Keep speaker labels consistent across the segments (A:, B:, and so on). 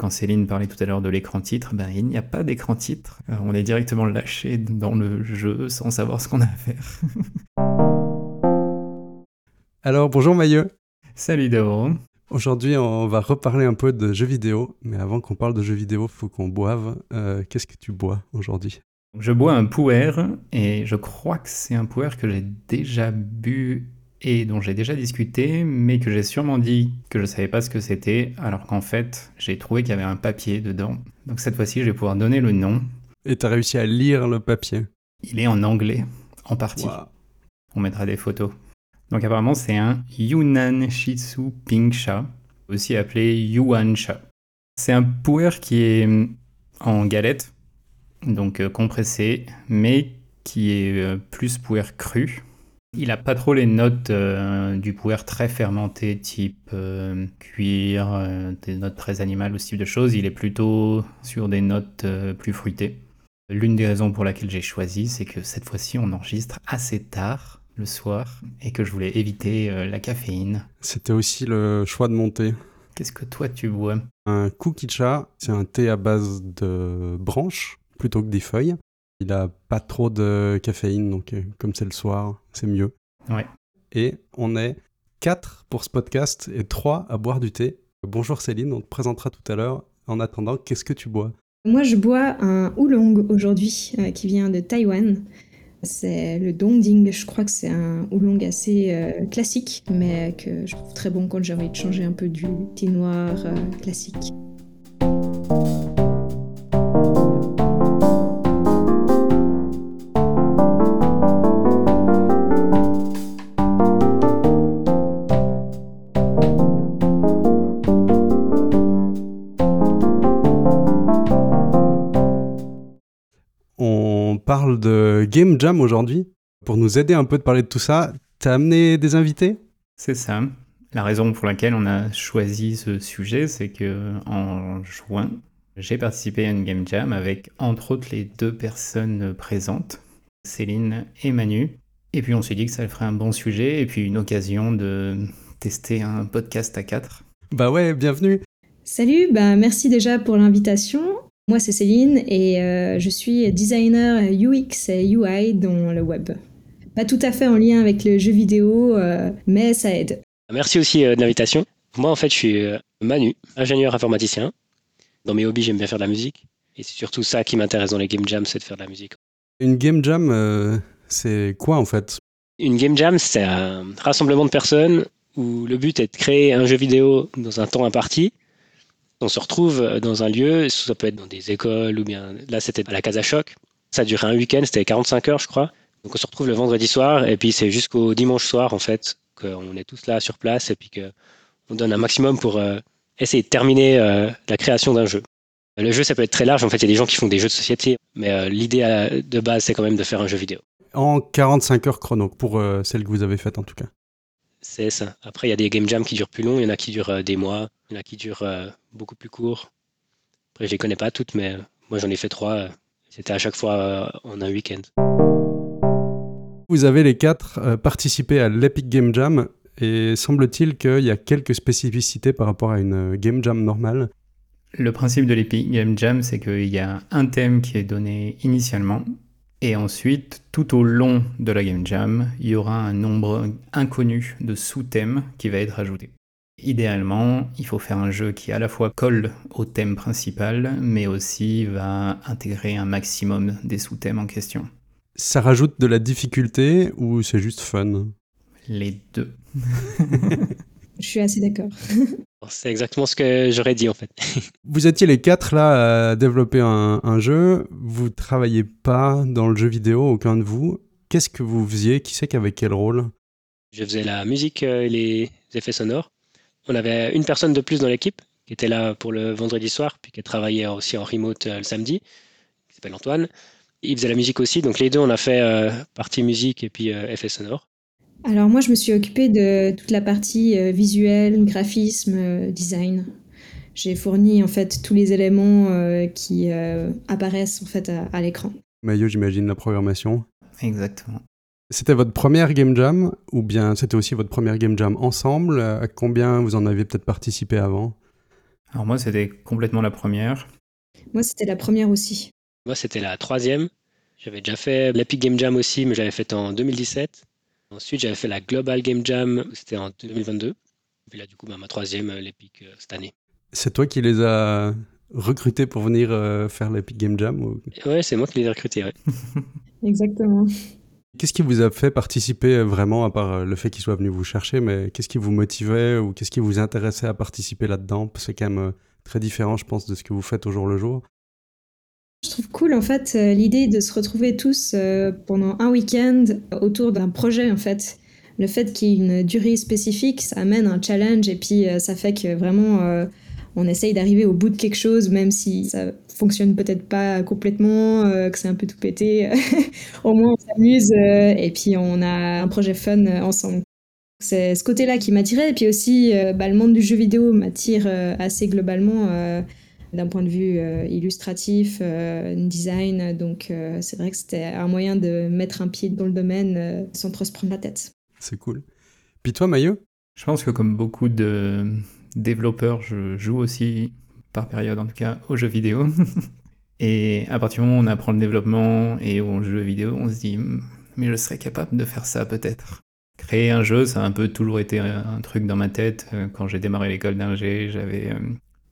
A: Quand Céline parlait tout à l'heure de l'écran titre, ben, il n'y a pas d'écran titre. Euh, on est directement lâché dans le jeu sans savoir ce qu'on a à faire.
B: Alors bonjour Mailleux.
A: Salut Doro.
B: Aujourd'hui on va reparler un peu de jeux vidéo, mais avant qu'on parle de jeux vidéo, faut qu'on boive. Euh, qu'est-ce que tu bois aujourd'hui?
A: Je bois un puer et je crois que c'est un puer que j'ai déjà bu et dont j'ai déjà discuté, mais que j'ai sûrement dit que je ne savais pas ce que c'était, alors qu'en fait, j'ai trouvé qu'il y avait un papier dedans. Donc cette fois-ci, je vais pouvoir donner le nom.
B: Et tu as réussi à lire le papier
A: Il est en anglais, en partie. On mettra des photos. Donc apparemment, c'est un Yunnan Shitsu Pink Cha, aussi appelé Yuan Cha. C'est un puer qui est en galette, donc euh, compressé, mais qui est euh, plus puer cru il n'a pas trop les notes euh, du puer très fermenté, type euh, cuir, euh, des notes très animales ou ce type de choses. Il est plutôt sur des notes plus fruitées. L'une des raisons pour laquelle j'ai choisi, c'est que cette fois-ci, on enregistre assez tard le soir et que je voulais éviter la caféine.
B: C'était aussi le choix de mon thé.
A: Qu'est-ce que toi tu bois?
B: Un kukicha, c'est un thé à base de branches plutôt que des feuilles. Il a pas trop de caféine, donc euh, comme c'est le soir, c'est mieux.
A: Ouais.
B: Et on est quatre pour ce podcast et trois à boire du thé. Bonjour Céline, on te présentera tout à l'heure. En attendant, qu'est-ce que tu bois?
C: Moi, je bois un oolong aujourd'hui euh, qui vient de Taïwan. C'est le Dongding. Je crois que c'est un oolong assez euh, classique, mais que je trouve très bon quand j'ai envie de changer un peu du thé noir classique.
B: Game Jam aujourd'hui. Pour nous aider un peu de parler de tout ça, t'as amené des invités?
A: C'est ça. La raison pour laquelle on a choisi ce sujet, c'est que en juin, j'ai participé à une Game Jam avec entre autres les deux personnes présentes, Céline et Manu. Et puis on s'est dit que ça ferait un bon sujet et puis une occasion de tester un podcast à quatre.
B: Bah ouais, bienvenue.
C: Salut, bah merci déjà pour l'invitation. Moi, c'est Céline et euh, je suis designer UX et UI dans le web. Pas tout à fait en lien avec le jeu vidéo, euh, mais ça aide.
D: Merci aussi euh, de l'invitation. Moi, en fait, je suis Manu, ingénieur informaticien. Dans mes hobbies, j'aime bien faire de la musique. Et c'est surtout ça qui m'intéresse dans les game jams, c'est de faire de la musique.
B: Une game jam, c'est quoi en fait?
D: Une game jam, c'est un rassemblement de personnes où le but est de créer un jeu vidéo dans un temps imparti on se retrouve euh, dans un lieu, ça peut être dans des écoles ou bien là c'était à la Casa Choc. Ça duré un week-end, c'était 45 heures je crois. Donc on se retrouve le vendredi soir et puis c'est jusqu'au dimanche soir en fait qu'on est tous là sur place et puis qu'on donne un maximum pour euh, essayer de terminer euh, la création d'un jeu. Le jeu ça peut être très large, en fait il y a des gens qui font des jeux de société, mais l'idée de base c'est quand même de faire un jeu vidéo.
B: En 45 heures chrono pour celle que vous avez faite en tout cas.
D: C'est ça. Après, il y a des game jams qui durent plus long, il y en a qui durent euh, des mois, il y en a qui durent euh, beaucoup plus courts. Après, je les connais pas toutes, mais euh, moi j'en ai fait trois. C'était à chaque fois en un week-end.
B: Vous avez les quatre participé à l'Epic Game Jam et semble-t-il qu'il y a quelques spécificités par rapport à une Game Jam normale?
A: Le principe de l'Epic Game Jam, c'est qu'il y a un thème qui est donné initialement et ensuite, tout au long de la Game Jam, il y aura un nombre inconnu de sous-thèmes qui va être ajouté. Idéalement, il faut faire un jeu qui à la fois colle au thème principal, mais aussi va intégrer un maximum des sous-thèmes en question.
B: Ça rajoute de la difficulté ou c'est juste fun?
A: Les deux.
C: Je suis assez d'accord.
D: C'est exactement ce que j'aurais dit en fait.
B: Vous étiez les quatre là à développer un, jeu. Vous travaillez pas dans le jeu vidéo, aucun de vous. Qu'est-ce que vous faisiez? Qui c'est qui avait quel rôle?
D: Je faisais la musique et les effets sonores. On avait une personne de plus dans l'équipe qui était là pour le vendredi soir, puis qui travaillait aussi en remote euh, le samedi, qui s'appelle Antoine. Il faisait la musique aussi, donc les deux on a fait euh, partie musique et puis euh, effets sonores.
C: Alors moi, je me suis occupée de toute la partie euh, visuelle, graphisme, euh, design. J'ai fourni en fait tous les éléments euh, qui apparaissent en fait à, l'écran.
B: Maillot, j'imagine la programmation.
A: Exactement.
B: C'était votre première game jam ou bien c'était aussi votre première game jam ensemble? À combien vous en aviez peut-être participé avant?
A: Alors moi, c'était complètement la première.
C: Moi, c'était la première aussi.
D: Moi, c'était la troisième. J'avais déjà fait l'Epic Game Jam aussi, mais j'avais fait en 2017. Ensuite, j'avais fait la Global Game Jam, c'était en 2022. Puis là, du coup, bah, ma troisième, euh, l'Epic euh, cette année.
B: C'est toi qui les as recrutés pour venir euh, faire l'Epic Game Jam ou...
D: Ouais, c'est moi qui les ai recrutés. Ouais.
C: Exactement.
B: Qu'est-ce qui vous a fait participer vraiment, à part le fait qu'ils soient venus vous chercher, mais qu'est-ce qui vous motivait ou qu'est-ce qui vous intéressait à participer là-dedans? C'est quand même très différent, je pense, de ce que vous faites au jour le jour.
C: Je trouve cool en fait l'idée de se retrouver tous pendant un week-end autour d'un projet en fait le fait qu'il y ait une durée spécifique, ça amène un challenge et puis euh, ça fait que vraiment euh, on essaye d'arriver au bout de quelque chose, même si ça fonctionne peut-être pas complètement, euh, que c'est un peu tout pété. Au moins on s'amuse et puis on a un projet fun ensemble. C'est ce côté-là qui m'attirait et puis aussi bah, le monde du jeu vidéo m'attire assez globalement d'un point de vue illustratif, design. Donc c'est vrai que c'était un moyen de mettre un pied dans le domaine sans trop se prendre la tête.
B: C'est cool. Puis toi, Maillot
A: Je pense que comme beaucoup de développeurs, je joue aussi, par période en tout cas, aux jeux vidéo. et à partir du moment où on apprend le développement et où on joue aux jeux vidéo, on se dit, hmm, mais je serais capable de faire ça peut-être. Créer un jeu, ça a un peu toujours été un truc dans ma tête. Euh, quand j'ai démarré l'école d'ingé, j'avais euh,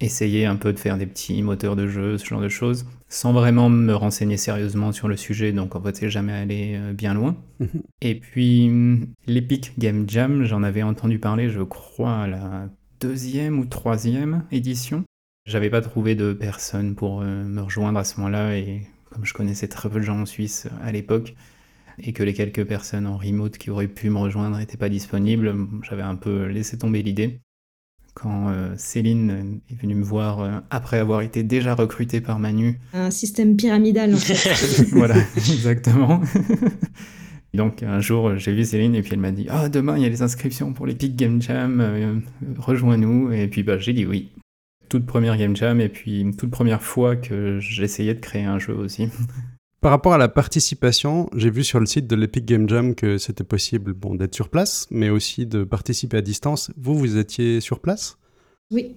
A: essayer un peu de faire des petits moteurs de jeu, ce genre de choses, sans vraiment me renseigner sérieusement sur le sujet, donc en fait c'est jamais allé euh, bien loin. Mhm. Et puis l'Epic Game Jam, j'en avais entendu parler, je crois, à la deuxième ou troisième édition. J'avais pas trouvé de personne pour euh, me rejoindre à ce moment-là, et comme je connaissais très peu de gens en Suisse à l'époque, et que les quelques personnes en remote qui auraient pu me rejoindre n'étaient pas disponibles, j'avais un peu laissé tomber l'idée quand euh, Céline est venue me voir euh, après avoir été déjà recrutée par Manu.
C: Un système pyramidal en fait.
A: voilà, exactement. Donc un jour, j'ai vu Céline et puis elle m'a dit Ah, demain il y a les inscriptions pour l'Epic Game Jam, euh, rejoins-nous. Et puis bah, j'ai dit oui. Toute première Game Jam et puis toute première fois que j'essayais de créer un jeu aussi.
B: Par rapport à la participation, j'ai vu sur le site de l'Epic Game Jam que c'était possible bon, d'être sur place, mais aussi de participer à distance. Vous, vous étiez sur place?
C: Oui.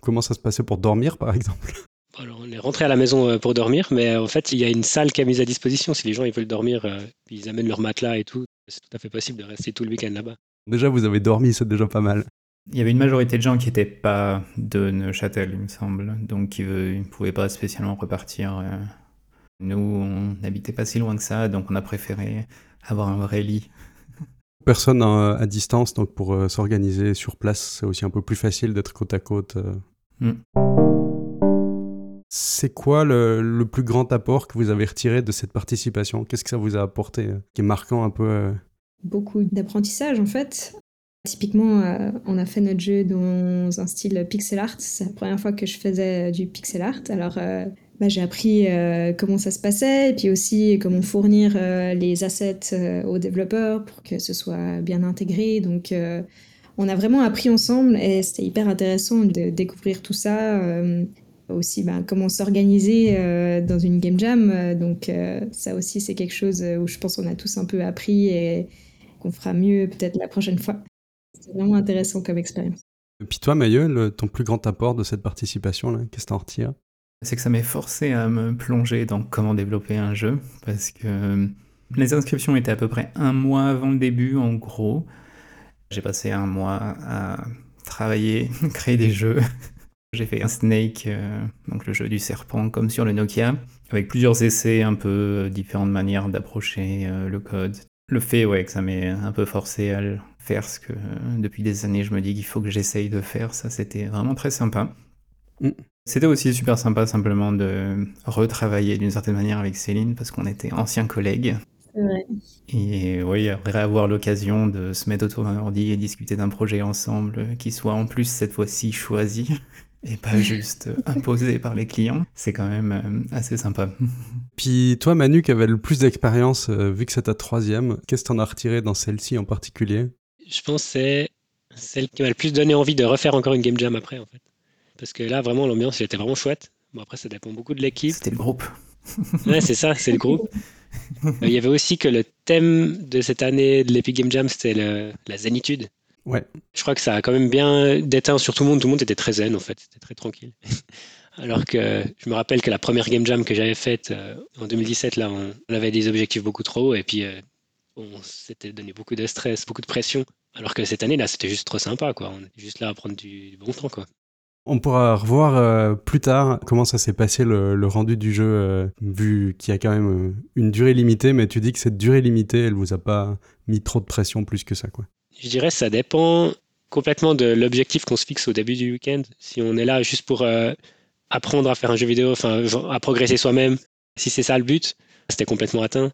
B: Comment ça se passait pour dormir, par exemple?
D: Alors, on est rentré à la maison euh, pour dormir, mais euh, en fait, il y a une salle qui est mise à disposition. Si les gens ils veulent dormir, euh, ils amènent leur matelas et tout, c'est tout à fait possible de rester tout le week-end là-bas.
B: Déjà, vous avez dormi, c'est déjà pas mal.
A: Il y avait une majorité de gens qui n'étaient pas de Neuchâtel, il me semble, donc qui ne pouvaient pas spécialement repartir nous, on n'habitait pas si loin que ça, donc on a préféré avoir un vrai lit.
B: Personne à distance, donc pour euh, s'organiser sur place, c'est aussi un peu plus facile d'être côte à côte. Euh. Mm. C'est quoi le, plus grand apport que vous avez retiré de cette participation? Qu'est-ce que ça vous a apporté, euh, qui est marquant un peu
C: Beaucoup d'apprentissage en fait. Typiquement, on a fait notre jeu dans un style pixel art. C'est la première fois que je faisais du pixel art. Alors, bah, j'ai appris euh, comment ça se passait et puis aussi comment fournir euh, les assets euh, aux développeurs pour que ce soit bien intégré. Donc, on a vraiment appris ensemble et c'était hyper intéressant de découvrir tout ça. aussi, bah, comment s'organiser dans une game jam. donc, ça aussi, c'est quelque chose où je pense qu'on a tous un peu appris et qu'on fera mieux peut-être la prochaine fois. C'est vraiment intéressant comme expérience.
B: Et puis toi, Maïeul, ton plus grand apport de cette participation, qu'est-ce que tu retires?
A: C'est que ça m'est forcé à me plonger dans comment développer un jeu, parce que euh, les inscriptions étaient à peu près un mois avant le début, en gros. J'ai passé un mois à travailler, créer des jeux. J'ai fait un Snake, euh, donc le jeu du serpent, comme sur le Nokia, avec plusieurs essais, un peu différentes manières d'approcher euh, le code. Le fait, ouais, que ça m'est un peu forcé à faire ce que depuis des années je me dis qu'il faut que j'essaye de faire, ça c'était vraiment très sympa. C'était aussi super sympa simplement de retravailler d'une certaine manière avec Céline parce qu'on était anciens collègues.
C: Vrai.
A: Et oui, avoir l'occasion de se mettre autour d'un ordi et discuter d'un projet ensemble qui soit en plus cette fois-ci choisi et pas juste imposé par les clients, c'est quand même euh, assez sympa.
B: Puis toi Manu qui avait le plus d'expérience, euh, vu que c'est ta troisième, qu'est-ce que t'en as retiré dans celle-ci en particulier?
D: Je pense que c'est celle qui m'a le plus donné envie de refaire encore une game jam après en fait. Parce que là, vraiment, l'ambiance était vraiment chouette. Bon, après, ça dépend beaucoup de l'équipe.
A: C'était le groupe.
D: ouais, c'est ça, c'est le groupe. Il y avait aussi que le thème de cette année de l'Epic Game Jam, c'était la zénitude.
B: Ouais.
D: Je crois que ça a quand même bien déteint sur tout le monde. Tout le monde était très zen en fait, c'était très tranquille. Alors que je me rappelle que la première game jam que j'avais faite euh, en 2017, là, on, avait des objectifs beaucoup trop hauts et puis euh, on s'était donné beaucoup de stress, beaucoup de pression. Alors que cette année, là, c'était juste trop sympa, quoi. On était juste là à prendre du, bon temps, quoi.
B: On pourra revoir euh, plus tard comment ça s'est passé le, rendu du jeu, vu qu'il y a quand même une durée limitée, mais tu dis que cette durée limitée, elle vous a pas mis trop de pression plus que ça, quoi.
D: Je dirais ça dépend complètement de l'objectif qu'on se fixe au début du week-end. Si on est là juste pour apprendre à faire un jeu vidéo, enfin, à progresser soi-même. Si c'est ça le but, c'était complètement atteint.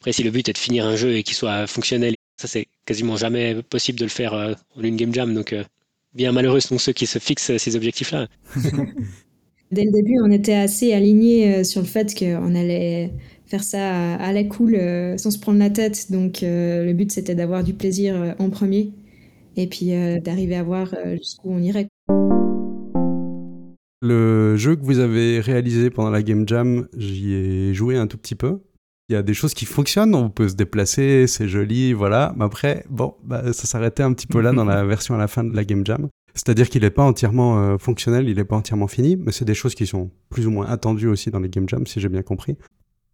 D: Après, si le but est de finir un jeu et qu'il soit fonctionnel, ça c'est quasiment jamais possible de le faire euh, en une game jam. Donc, euh, bien malheureux sont ceux qui se fixent ces objectifs-là.
C: Dès le début, on était assez alignés euh, sur le fait qu'on allait faire ça à la cool, sans se prendre la tête. Donc, le but c'était d'avoir du plaisir en premier et puis d'arriver à voir jusqu'où on irait.
B: Le jeu que vous avez réalisé pendant la Game Jam, j'y ai joué un tout petit peu. Il y a des choses qui fonctionnent, on peut se déplacer, c'est joli, voilà. Mais après, bon, bah, ça s'arrêtait un petit peu là dans la version à la fin de la Game Jam. C'est-à-dire qu'il n'est pas entièrement euh, fonctionnel, il n'est pas entièrement fini, mais c'est des choses qui sont plus ou moins attendues aussi dans les Game Jam, si j'ai bien compris.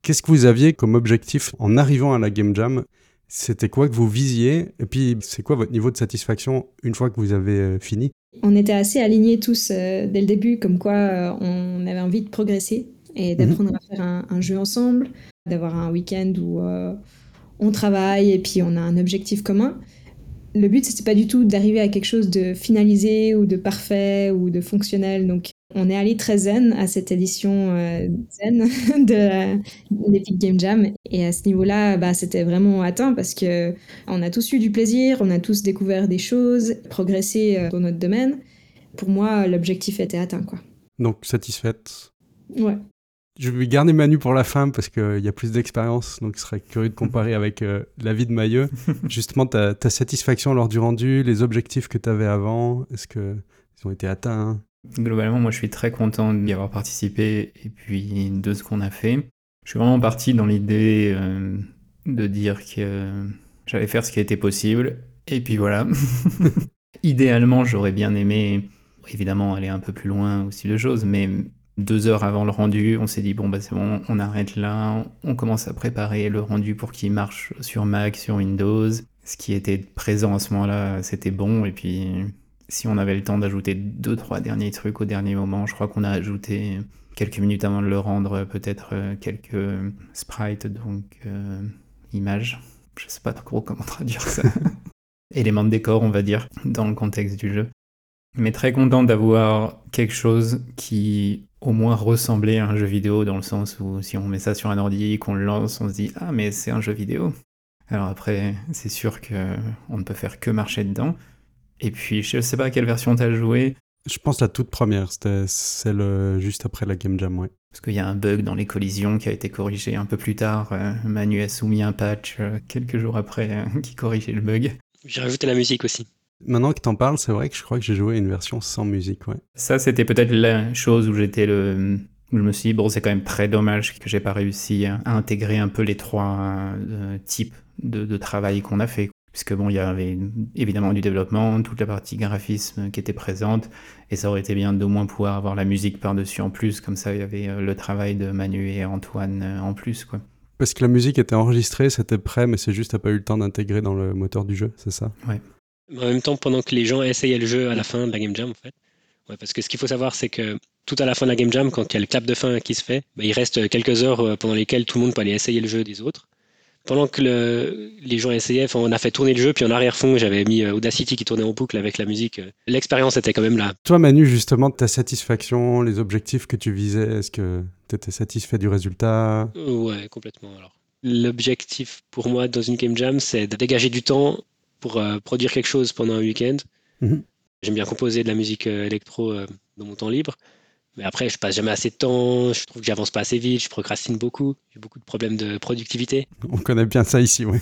B: Qu'est-ce que vous aviez comme objectif en arrivant à la Game Jam? C'était quoi que vous visiez? Et puis, c'est quoi votre niveau de satisfaction une fois que vous avez euh, fini?
C: On était assez alignés tous euh, dès le début, comme quoi euh, on avait envie de progresser et mhm. d'apprendre à faire un, jeu ensemble, d'avoir un week-end où euh, on travaille et puis on a un objectif commun. Le but, c'était pas du tout d'arriver à quelque chose de finalisé ou de parfait ou de fonctionnel. Donc, on est allé très zen à cette édition euh, zen de l'Epic Game Jam. Et à ce niveau-là, bah, c'était vraiment atteint parce que on a tous eu du plaisir, on a tous découvert des choses, progressé euh, dans notre domaine. Pour moi, l'objectif était atteint. Quoi.
B: Donc, satisfaite
C: Ouais.
B: Je vais garder Manu pour la fin parce qu'il y a plus d'expérience, donc je serais curieux de comparer avec euh, la vie de Mailleux. Justement, ta, ta, satisfaction lors du rendu, les objectifs que tu avais avant, est-ce qu'ils ont été atteints
A: Globalement, moi je suis très content d'y avoir participé et puis de ce qu'on a fait. Je suis vraiment parti dans l'idée euh, de dire que j'allais faire ce qui était possible et puis voilà. Idéalement, j'aurais bien aimé évidemment aller un peu plus loin aussi de choses, mais deux heures avant le rendu, on s'est dit bon bah c'est bon, on arrête là, on commence à préparer le rendu pour qu'il marche sur Mac, sur Windows. Ce qui était présent à ce moment-là, c'était bon et puis si on avait le temps d'ajouter deux, trois derniers trucs au dernier moment, je crois qu'on a ajouté quelques minutes avant de le rendre, peut-être euh, quelques sprites, donc euh, images. Je sais pas trop comment traduire ça. Éléments de décor, on va dire, dans le contexte du jeu. Mais très content d'avoir quelque chose qui au moins ressemblait à un jeu vidéo dans le sens où si on met ça sur un ordi, qu'on le lance, on se dit ah mais c'est un jeu vidéo. Alors après, c'est sûr que on ne peut faire que marcher dedans. Et puis, je sais pas à quelle version t'as joué.
B: Je pense la toute première, c'était celle euh, juste après la Game Jam, ouais.
A: Parce qu'il y a un bug dans les collisions qui a été corrigé un peu plus tard. Euh, Manu a soumis un patch euh, quelques jours après qui corrigeait le bug.
D: J'ai rajouté la musique aussi.
B: Maintenant que t'en parles, c'est vrai que je crois que j'ai joué une version sans musique, ouais.
A: Ça, c'était peut-être la chose où j'étais le. Où je me suis dit, bon, c'est quand même très dommage que j'ai pas réussi à intégrer un peu les trois types de, de travail qu'on a fait puisque bon, il y avait évidemment du développement, toute la partie graphisme qui était présente, et ça aurait été bien d'au moins pouvoir avoir la musique par-dessus en plus, comme ça il y avait euh, le travail de Manu et Antoine euh, en plus, quoi.
B: Parce que la musique était enregistrée, c'était prêt, mais c'est juste t'as pas eu le temps d'intégrer dans le moteur du jeu, c'est ça?
A: Ouais.
D: En même temps, pendant que les gens essayaient le jeu à la fin de la Game Jam, en fait. Ouais, parce que ce qu'il faut savoir, c'est que tout à la fin de la Game Jam, quand il y a le clap de fin qui se fait, bah, il reste quelques heures euh, pendant lesquelles tout le monde peut aller essayer le jeu des autres pendant que les gens essayaient, on a fait tourner le jeu, puis en arrière-fond, j'avais mis euh, Audacity qui tournait en boucle avec la musique. L'expérience était quand même là.
B: Toi, Manu, justement, ta satisfaction, les objectifs que tu visais, est-ce que tu étais satisfait du résultat?
D: Ouais, complètement. Alors, l'objectif pour moi dans une game jam, c'est de dégager du temps pour euh, produire quelque chose pendant un week-end. Mhm. J'aime bien composer de la musique euh, électro dans mon temps libre. Mais après, je passe jamais assez de temps, je trouve que j'avance pas assez vite, je procrastine beaucoup, j'ai beaucoup de problèmes de productivité.
B: On connaît bien ça ici, oui.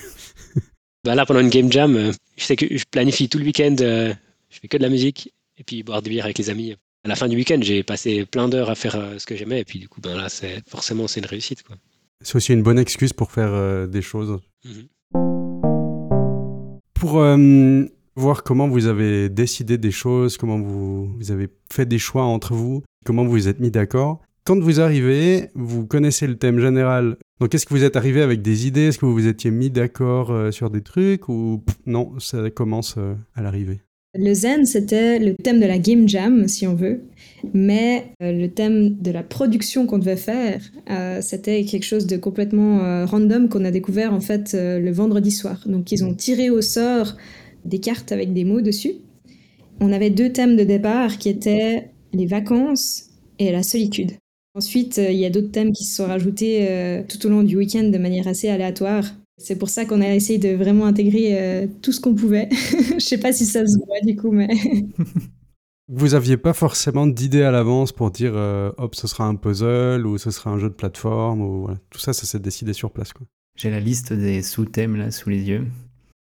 D: bah là, pendant une game jam, euh, je sais que je planifie tout le week-end, euh, je fais que de la musique et puis boire des bières avec les amis. À la fin du week-end, j'ai passé plein d'heures à faire euh, ce que j'aimais et puis du coup, ben là, c'est forcément c'est une réussite. Quoi.
B: C'est aussi une bonne excuse pour faire des choses. Mhm. Pour voir comment vous avez décidé des choses, comment vous, vous avez fait des choix entre vous, comment vous vous êtes mis d'accord. Quand vous arrivez, vous connaissez le thème général. Donc, est-ce que vous êtes arrivé avec des idées? Est-ce que vous vous étiez mis d'accord euh, sur des trucs Ou non, ça commence euh, à l'arrivée
C: Le zen, c'était le thème de la game jam, si on veut. Mais euh, le thème de la production qu'on devait faire, c'était quelque chose de complètement random qu'on a découvert en fait le vendredi soir. Donc, ils ont tiré au sort des cartes avec des mots dessus. On avait deux thèmes de départ qui étaient les vacances et la solitude. Ensuite, euh, il y a d'autres thèmes qui se sont rajoutés euh, tout au long du week-end de manière assez aléatoire. C'est pour ça qu'on a essayé de vraiment intégrer euh, tout ce qu'on pouvait. Je sais pas si ça se voit du coup, mais.
B: Vous aviez pas forcément d'idée à l'avance pour dire hop, ce sera un puzzle ou ce sera un jeu de plateforme ou tout ça, ça s'est décidé sur place quoi.
A: J'ai la liste des sous-thèmes là sous les yeux.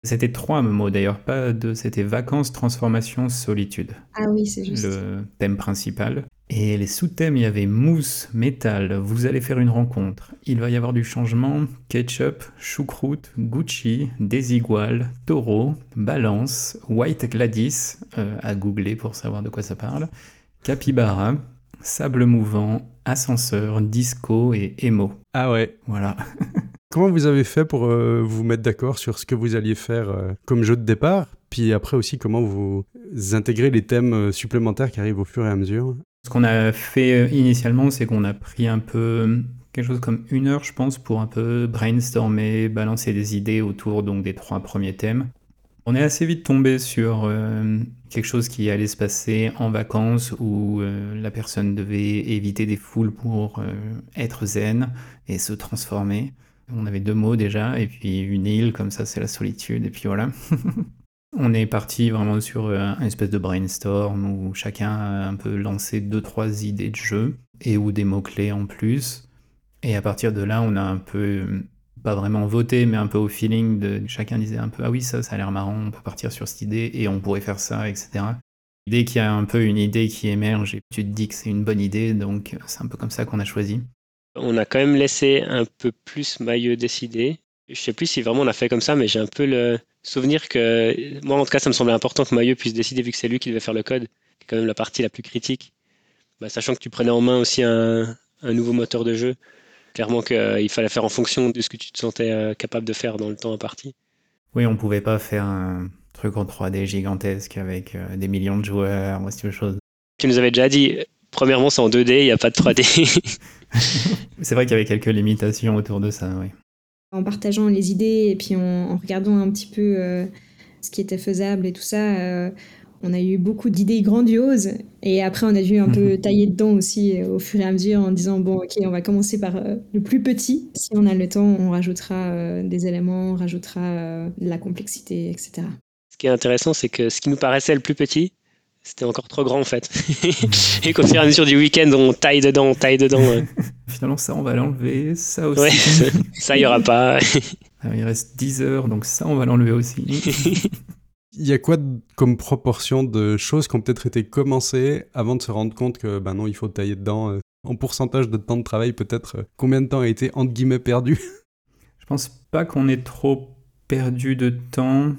A: C'était trois mots d'ailleurs, pas deux. C'était vacances, transformation, solitude.
C: Ah oui, c'est juste.
A: Le thème principal. Et les sous-thèmes, il y avait mousse, métal, vous allez faire une rencontre, il va y avoir du changement, ketchup, choucroute, Gucci, désigual, taureau, balance, white Gladys, euh, à googler pour savoir de quoi ça parle, capybara, sable mouvant, ascenseur, disco et emo.
B: Ah ouais.
A: Voilà.
B: Comment vous avez fait pour euh, vous mettre d'accord sur ce que vous alliez faire euh, comme jeu de départ? Puis après aussi, comment vous intégrez les thèmes supplémentaires qui arrivent au fur et à mesure?
A: Ce qu'on a fait euh, initialement, c'est qu'on a pris un peu euh, quelque chose comme une heure, je pense, pour un peu brainstormer, balancer des idées autour donc des trois premiers thèmes. On est assez vite tombé sur euh, quelque chose qui allait se passer en vacances où la personne devait éviter des foules pour être zen et se transformer. On avait deux mots déjà, et puis une île, comme ça c'est la solitude, et puis voilà. On est parti vraiment sur euh, un espèce de brainstorm où chacun a un peu lancé deux trois idées de jeu et ou des mots clés en plus. Et à partir de là, on a un peu euh, pas vraiment voté, mais un peu au feeling de chacun disait un peu ah oui ça ça a l'air marrant, on peut partir sur cette idée et on pourrait faire ça, etc. Dès qu'il y a un peu une idée qui émerge et tu te dis que c'est une bonne idée, donc c'est un peu comme ça qu'on a choisi.
D: On a quand même laissé un peu plus Maillot décider. Je sais plus si vraiment on a fait comme ça, mais j'ai un peu le souvenir que moi en tout cas ça me semblait important que Maillot puisse décider vu que c'est lui qui devait faire le code, qui est quand même la partie la plus critique. Bah, sachant que tu prenais en main aussi un, nouveau moteur de jeu, clairement qu'il euh, fallait faire en fonction de ce que tu te sentais euh, capable de faire dans le temps imparti.
A: Oui, on pouvait pas faire un truc en 3D gigantesque avec euh, des millions de joueurs ou ce chose.
D: Tu nous avais déjà dit, premièrement c'est en 2D, il n'y a pas de 3D.
A: c'est vrai qu'il y avait quelques limitations autour de ça, oui
C: en partageant les idées et puis en, regardant un petit peu euh, ce qui était faisable et tout ça, euh, on a eu beaucoup d'idées grandioses. Et après, on a dû un peu tailler dedans aussi euh, au fur et à mesure en disant bon, ok, on va commencer par le plus petit. Si on a le temps, on rajoutera des éléments, on rajoutera de la complexité, etc.
D: Ce qui est intéressant, c'est que ce qui nous paraissait le plus petit, c'était encore trop grand en fait. et qu'au fur et à mesure du week-end, on taille dedans, on taille dedans.
A: Finalement, ça, on va l'enlever. Ça aussi.
D: Ouais, ça, il n'y aura pas.
A: Il reste 10 heures, donc ça, on va l'enlever aussi.
B: Il y a quoi comme proportion de choses qui ont peut-être été commencées avant de se rendre compte que ben non, il faut tailler dedans euh, En pourcentage de temps de travail, peut-être, euh, combien de temps a été entre guillemets perdu?
A: Je pense pas qu'on ait trop perdu de temps.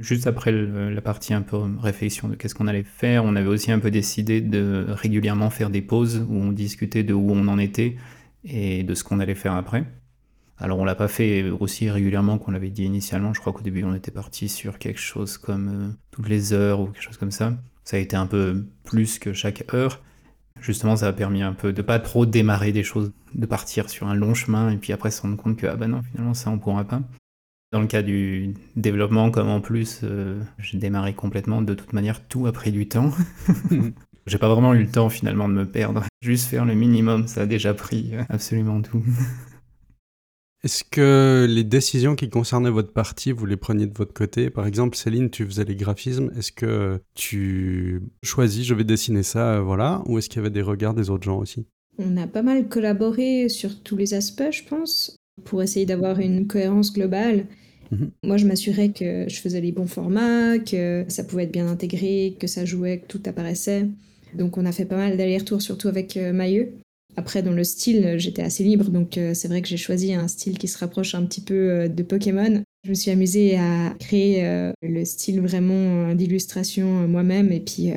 A: Juste après la partie un peu réflexion de qu'est-ce qu'on allait faire, on avait aussi un peu décidé de régulièrement faire des pauses où on discutait de où on en était et de ce qu'on allait faire après. Alors on l'a pas fait aussi régulièrement qu'on l'avait dit initialement. Je crois qu'au début on était parti sur quelque chose comme euh, toutes les heures ou quelque chose comme ça. Ça a été un peu plus que chaque heure. Justement, ça a permis un peu de pas trop démarrer des choses, de partir sur un long chemin et puis après se rendre compte que ah bah non finalement ça on pourra pas. Dans le cas du développement, comme en plus euh, j'ai démarré complètement, de toute manière tout a pris du temps. j'ai pas vraiment eu le temps finalement de me perdre. Juste faire le minimum, ça a déjà pris euh, absolument tout.
B: Est-ce que les décisions qui concernaient votre partie, vous les preniez de votre côté? Par exemple, Céline, tu faisais les graphismes. Est-ce que tu choisis, je vais dessiner ça, euh, voilà Ou est-ce qu'il y avait des regards des autres gens aussi?
C: On a pas mal collaboré sur tous les aspects, je pense, pour essayer d'avoir une cohérence globale. Mhm. Moi, je m'assurais que je faisais les bons formats, que ça pouvait être bien intégré, que ça jouait, que tout apparaissait. Donc, on a fait pas mal d'allers-retours, surtout avec euh, Mailleux. Après, dans le style, j'étais assez libre, donc euh, c'est vrai que j'ai choisi un style qui se rapproche un petit peu euh, de Pokémon. Je me suis amusée à créer le style vraiment d'illustration moi-même et puis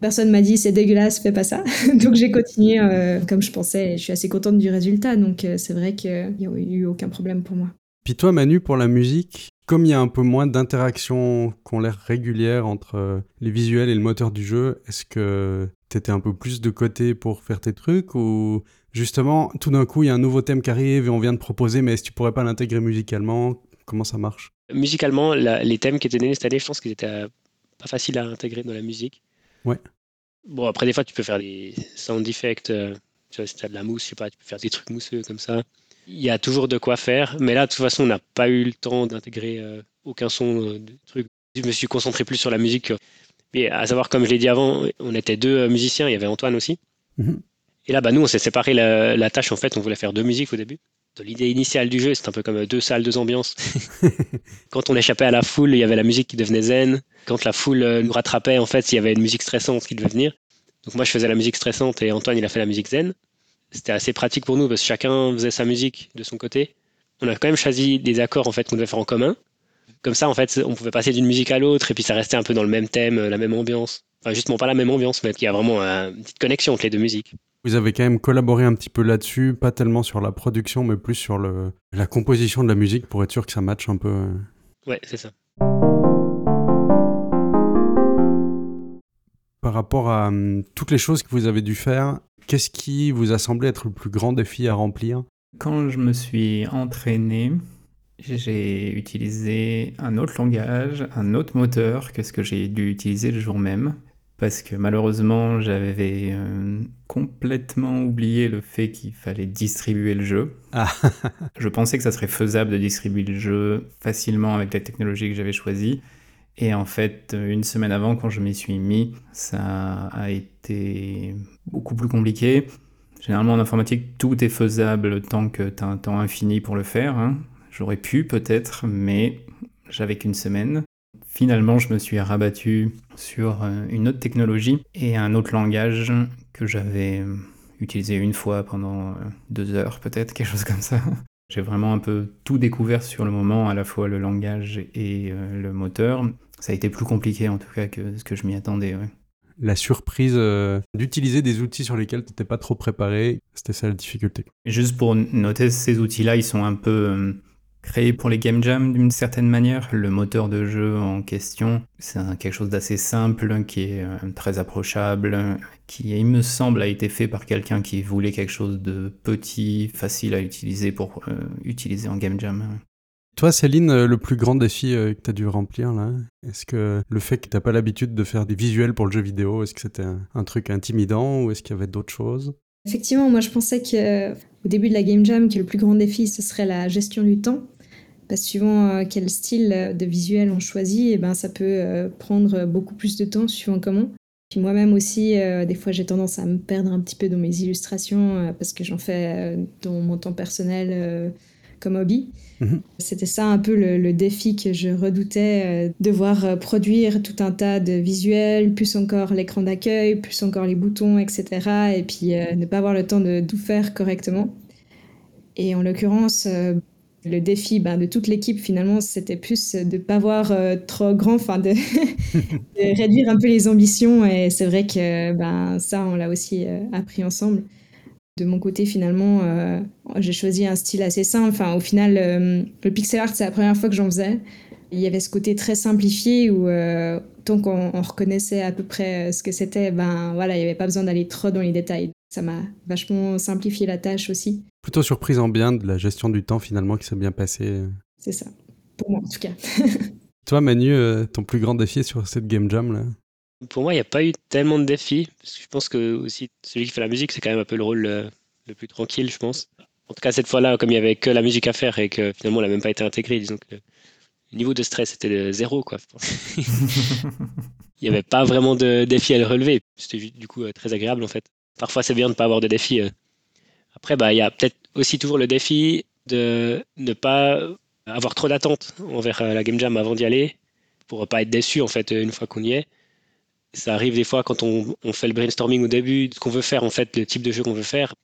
C: personne m'a dit c'est dégueulasse, fais pas ça. donc j'ai continué comme je pensais et je suis assez contente du résultat. Donc c'est vrai qu'il n'y a eu aucun problème pour moi.
B: Puis toi Manu, pour la musique, comme il y a un peu moins d'interactions qui ont l'air régulières entre les visuels et le moteur du jeu, est-ce que tu étais un peu plus de côté pour faire tes trucs ou justement tout d'un coup il y a un nouveau thème qui arrive et on vient de proposer mais est-ce que tu pourrais pas l'intégrer musicalement? Comment ça marche?
D: Musicalement, les thèmes qui étaient nés cette année, je pense qu'ils étaient euh, pas faciles à intégrer dans la musique.
B: Ouais.
D: Bon, après, des fois, tu peux faire des sound effects. Euh, tu vois, si tu as de la mousse, je sais pas, tu peux faire des trucs mousseux comme ça. Il y a toujours de quoi faire. Mais là, de toute façon, on n'a pas eu le temps d'intégrer euh, aucun son de truc. Je me suis concentré plus sur la musique. Mais à savoir, comme je l'ai dit avant, on était deux musiciens. Il y avait Antoine aussi. Mhm. Et là, bah, nous, on s'est séparé la, la, tâche. En fait, on voulait faire deux musiques au début l'idée initiale du jeu, c'est un peu comme deux salles, deux ambiances. Quand on échappait à la foule, il y avait la musique qui devenait zen. Quand la foule euh, nous rattrapait, en fait, il y avait une musique stressante qui devait venir. Donc moi, je faisais la musique stressante et Antoine, il a fait la musique zen. C'était assez pratique pour nous parce que chacun faisait sa musique de son côté. On a quand même choisi des accords en fait qu'on devait faire en commun. Comme ça, en fait, on pouvait passer d'une musique à l'autre et puis ça restait un peu dans le même thème, la même ambiance. Enfin, justement pas la même ambiance, mais il y a vraiment une petite connexion entre les deux musiques.
B: Vous avez quand même collaboré un petit peu là-dessus, pas tellement sur la production, mais plus sur le, la composition de la musique pour être sûr que ça matche un peu. Euh.
D: Ouais, c'est ça.
B: Par rapport à hum, toutes les choses que vous avez dû faire, qu'est-ce qui vous a semblé être le plus grand défi à remplir?
A: Quand je me suis entraîné, j'ai utilisé un autre langage, un autre moteur que ce que j'ai dû utiliser le jour même parce que malheureusement j'avais euh, complètement oublié le fait qu'il fallait distribuer le jeu. Ah. je pensais que ça serait faisable de distribuer le jeu facilement avec la technologie que j'avais choisie. Et en fait, une semaine avant, quand je m'y suis mis, ça a été beaucoup plus compliqué. Généralement en informatique, tout est faisable tant que tu as un temps infini pour le faire. Hein. J'aurais pu peut-être, mais j'avais qu'une semaine. Finalement, je me suis rabattu sur euh, une autre technologie et un autre langage que j'avais euh, utilisé une fois pendant euh, deux heures, peut-être, quelque chose comme ça. J'ai vraiment un peu tout découvert sur le moment, à la fois le langage et le moteur. Ça a été plus compliqué en tout cas que ce que je m'y attendais.
B: La surprise d'utiliser des outils sur lesquels tu n'étais pas trop préparé, c'était ça la difficulté.
A: Juste pour noter, ces outils-là, ils sont un peu créé pour les game jams d'une certaine manière. Le moteur de jeu en question, c'est quelque chose d'assez simple, qui est euh, très approchable, qui, il me semble, a été fait par quelqu'un qui voulait quelque chose de petit, facile à utiliser pour euh, utiliser en game jam.
B: Toi, Céline, euh, le plus grand défi que tu as dû remplir, là, est-ce que le fait que tu n'as pas l'habitude de faire des visuels pour le jeu vidéo, est-ce que c'était un, truc intimidant ou est-ce qu'il y avait d'autres choses?
C: Effectivement, moi je pensais qu'au début de la Game Jam, que le plus grand défi, ce serait la gestion du temps. Parce que suivant euh, quel style de visuel on choisit, et eh ben, ça peut euh, prendre beaucoup plus de temps suivant comment. Puis moi-même aussi, euh, des fois j'ai tendance à me perdre un petit peu dans mes illustrations parce que j'en fais dans mon temps personnel comme hobby. Mhm. C'était ça un peu le, défi que je redoutais, devoir produire tout un tas de visuels, plus encore l'écran d'accueil, plus encore les boutons, etc. Et puis ne pas avoir le temps de tout faire correctement. Et en l'occurrence, le défi ben, de toute l'équipe, finalement, c'était plus de ne pas voir euh, trop grand, enfin de, réduire un peu les ambitions. Et c'est vrai que ben, ça, on l'a aussi euh, appris ensemble. De mon côté, finalement, euh, j'ai choisi un style assez simple. Enfin, au final, le pixel art, c'est la première fois que j'en faisais. Il y avait ce côté très simplifié où, tant qu'on reconnaissait à peu près ce que c'était, ben voilà, il n'y avait pas besoin d'aller trop dans les détails. Ça m'a vachement simplifié la tâche aussi.
B: Plutôt surprise en bien de la gestion du temps finalement qui s'est bien passée.
C: C'est ça, pour moi en tout cas.
B: Toi Manu, euh, ton plus grand défi sur cette game jam là?
D: Pour moi, il n'y a pas eu tellement de défis. Parce que je pense que aussi celui qui fait la musique, c'est quand même un peu le rôle euh, le, plus tranquille, je pense. En tout cas, cette fois-là, comme il n'y avait que la musique à faire et que finalement, elle n'a même pas été intégrée, disons que le niveau de stress était de zéro. Quoi. il n'y avait pas vraiment de défis à le relever. C'était du coup euh, très agréable en fait parfois c'est bien de ne pas avoir de défi. Euh. Après, bah, il y a peut-être aussi toujours le défi de ne pas avoir trop d'attentes envers euh, la game jam avant d'y aller, pour ne pas être déçu en fait une fois qu'on y est. Ça arrive des fois quand on, fait le brainstorming au début, ce qu'on veut faire en fait, le type de jeu qu'on veut faire.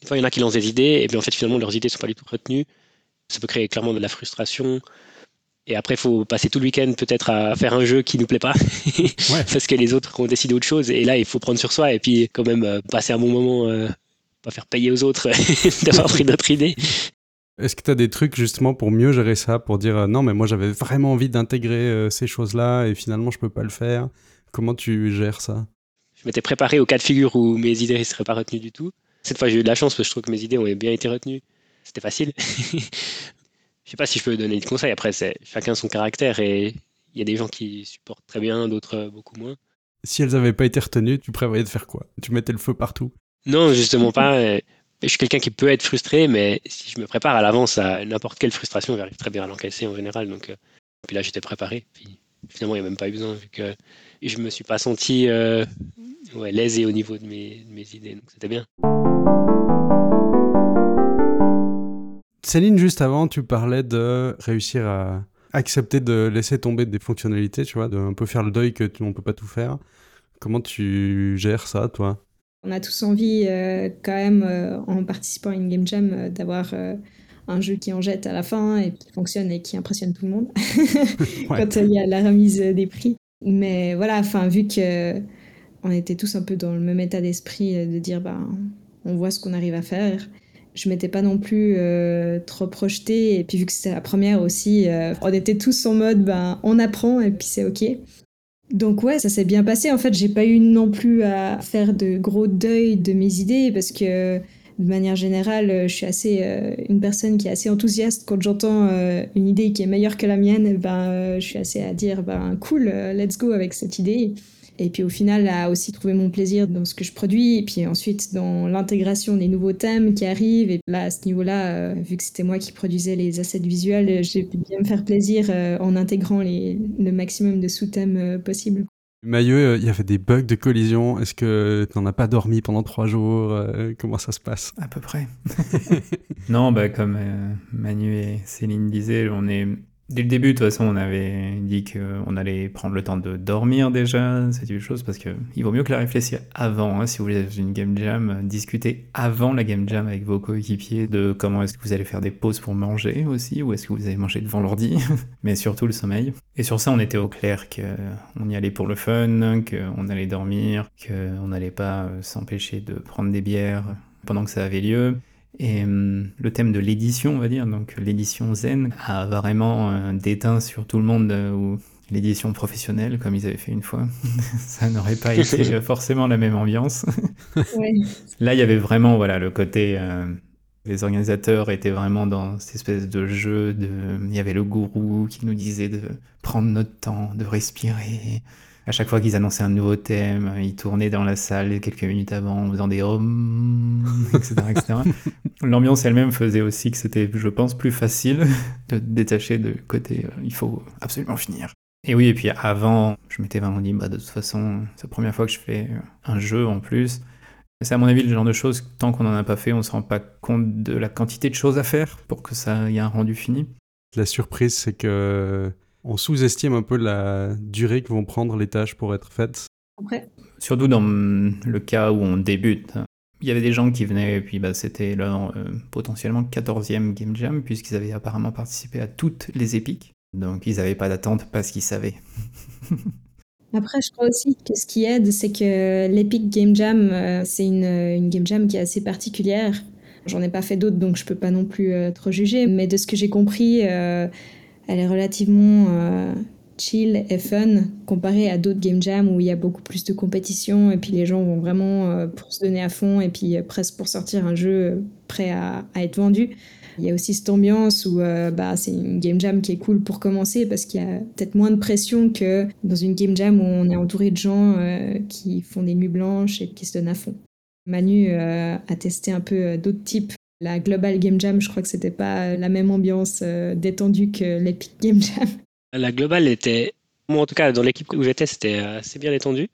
D: Des fois, il y en a qui lancent des idées et puis en fait finalement leurs idées ne sont pas du tout retenues. Ça peut créer clairement de la frustration. Et après, il faut passer tout le week-end peut-être à faire un jeu qui nous plaît pas, parce que les autres ont décidé autre chose. Et là, il faut prendre sur soi et puis quand même euh, passer un bon moment, euh, pas faire payer aux autres d'avoir pris notre idée.
B: Est-ce que tu as des trucs justement pour mieux gérer ça, pour dire euh, non mais moi j'avais vraiment envie d'intégrer ces choses-là et finalement je peux pas le faire Comment tu gères ça?
D: Je m'étais préparé au cas de figure où mes idées ne seraient pas retenues du tout. Cette fois j'ai eu de la chance parce que je trouve que mes idées ont bien été retenues. C'était facile. Je sais pas si je peux donner des conseils. Après, c'est chacun son caractère et il y a des gens qui supportent très bien, d'autres beaucoup moins.
B: Si elles n'avaient pas été retenues, tu prévoyais de faire quoi? Tu mettais le feu partout?
D: Non, justement pas. Je suis quelqu'un qui peut être frustré, mais si je me prépare à l'avance à n'importe quelle frustration, j'arrive très bien à l'encaisser en général. Donc, euh, puis là, j'étais préparé. Puis finalement, il n'y a même pas eu besoin vu que je me suis pas senti euh, ouais, lésé au niveau de mes, de mes idées. Donc, c'était bien.
B: Céline, juste avant, tu parlais de réussir à accepter de laisser tomber des fonctionnalités, tu vois, de un peu faire le deuil que tu, on peut pas tout faire. Comment tu gères ça, toi?
C: On a tous envie, euh, quand même, euh, en participant à une game jam, euh, d'avoir un jeu qui en jette à la fin et qui fonctionne et qui impressionne tout le monde quand il y a la remise des prix. Mais voilà, enfin, vu que on était tous un peu dans le même état d'esprit de dire, ben, on voit ce qu'on arrive à faire je m'étais pas non plus euh, trop projetée. Et puis vu que c'était la première aussi, euh, on était tous en mode ben on apprend et puis c'est ok. Donc ouais, ça s'est bien passé. En fait, j'ai pas eu non plus à faire de gros deuil de mes idées parce que de manière générale, je suis assez euh, une personne qui est assez enthousiaste quand j'entends une idée qui est meilleure que la mienne. Ben, je suis assez à dire ben cool, let's go avec cette idée. Et puis au final, à aussi trouver mon plaisir dans ce que je produis. Et puis ensuite, dans l'intégration des nouveaux thèmes qui arrivent. Et là, à ce niveau-là, euh, vu que c'était moi qui produisais les assets visuels, j'ai pu bien me faire plaisir euh, en intégrant les, le maximum de sous-thèmes euh, possibles.
B: Maillot, il y avait des bugs de collision. Est-ce que tu n'en as pas dormi pendant trois jours Comment ça se passe?
A: À peu près. non, bah, comme Manu et Céline disaient, on est Dès le début, de toute façon, on avait dit qu'on allait prendre le temps de dormir déjà, c'est une chose, parce qu'il vaut mieux que la réfléchir avant. Hein, si vous voulez une game jam, discuter avant la game jam avec vos coéquipiers de comment est-ce que vous allez faire des pauses pour manger aussi, ou est-ce que vous allez manger devant l'ordi, mais surtout le sommeil. Et sur ça, on était au clair qu'on y allait pour le fun, qu'on allait dormir, qu'on n'allait pas euh, s'empêcher de prendre des bières pendant que ça avait lieu. Et hum, le thème de l'édition, on va dire, donc l'édition zen, a vraiment euh, déteint sur tout le monde, euh, ou l'édition professionnelle, comme ils avaient fait une fois. ça n'aurait pas été forcément la même ambiance. Là, il y avait vraiment voilà, le côté. Euh, les organisateurs étaient vraiment dans cette espèce de jeu. De... Il y avait le gourou qui nous disait de prendre notre temps, de respirer, à chaque fois qu'ils annonçaient un nouveau thème, ils tournaient dans la salle quelques minutes avant en faisant des hum, etc. L'ambiance elle-même faisait aussi que c'était, je pense, plus facile de détacher de côté euh, il faut absolument finir. Et oui, et puis avant, je m'étais vraiment dit, bah, de toute façon, c'est la première fois que je fais un jeu en plus. C'est à mon avis le genre de choses, tant qu'on n'en a pas fait, on ne se rend pas compte de la quantité de choses à faire pour que ça y ait un rendu fini.
B: La surprise, c'est que on sous-estime un peu la durée que vont prendre les tâches pour être faites.
A: Surtout dans le cas où on débute. Il y avait des gens qui venaient, et puis bah, c'était leur euh, potentiellement 14e Game Jam, puisqu'ils avaient apparemment participé à toutes les épiques. Donc ils n'avaient pas d'attente parce qu'ils savaient.
C: Après, je crois aussi que ce qui aide, c'est que l'Epic Game Jam, euh, c'est une, Game Jam qui est assez particulière. J'en ai pas fait d'autres, donc je peux pas non plus euh, trop juger. Mais de ce que j'ai compris, elle est relativement euh, chill et fun comparée à d'autres game jams où il y a beaucoup plus de compétition et puis les gens vont vraiment euh, pour se donner à fond et puis euh, presque pour sortir un jeu prêt à, être vendu. Il y a aussi cette ambiance où bah, c'est une game jam qui est cool pour commencer parce qu'il y a peut-être moins de pression que dans une game jam où on est entouré de gens qui font des nuits blanches et qui se donnent à fond. Manu a testé un peu d'autres types la Global Game Jam, je crois que c'était pas la même ambiance euh, détendue que l'Epic Game Jam.
D: La Global était, moi en tout cas dans l'équipe où j'étais, c'était assez bien détendu.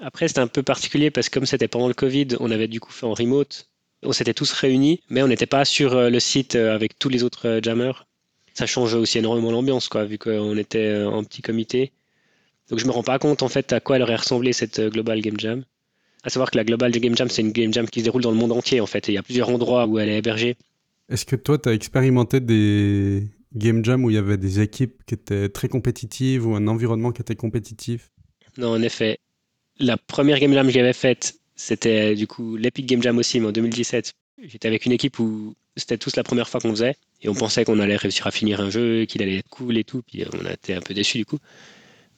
D: Après, c'était un peu particulier parce que comme c'était pendant le Covid, on avait du coup fait en remote. On s'était tous réunis, mais on n'était pas sur euh, le site euh, avec tous les autres jammers. Ça change aussi énormément l'ambiance, quoi, vu qu'on était en petit comité. Donc je me rends pas compte en fait à quoi elle aurait ressemblé cette Global Game Jam. À savoir que la Global Game Jam, c'est une Game Jam qui se déroule dans le monde entier, en fait. Et il y a plusieurs endroits où elle est hébergée.
B: Est-ce que toi, tu as expérimenté des game jam où il y avait des équipes qui étaient très compétitives ou un environnement qui était compétitif?
D: Non, en effet. La première game jam que j'avais faite, c'était du coup l'Epic Game Jam aussi, mais en 2017. J'étais avec une équipe où c'était tous la première fois qu'on faisait et on pensait qu'on allait réussir à finir un jeu, qu'il allait être cool et tout. Puis on a été un peu déçus du coup.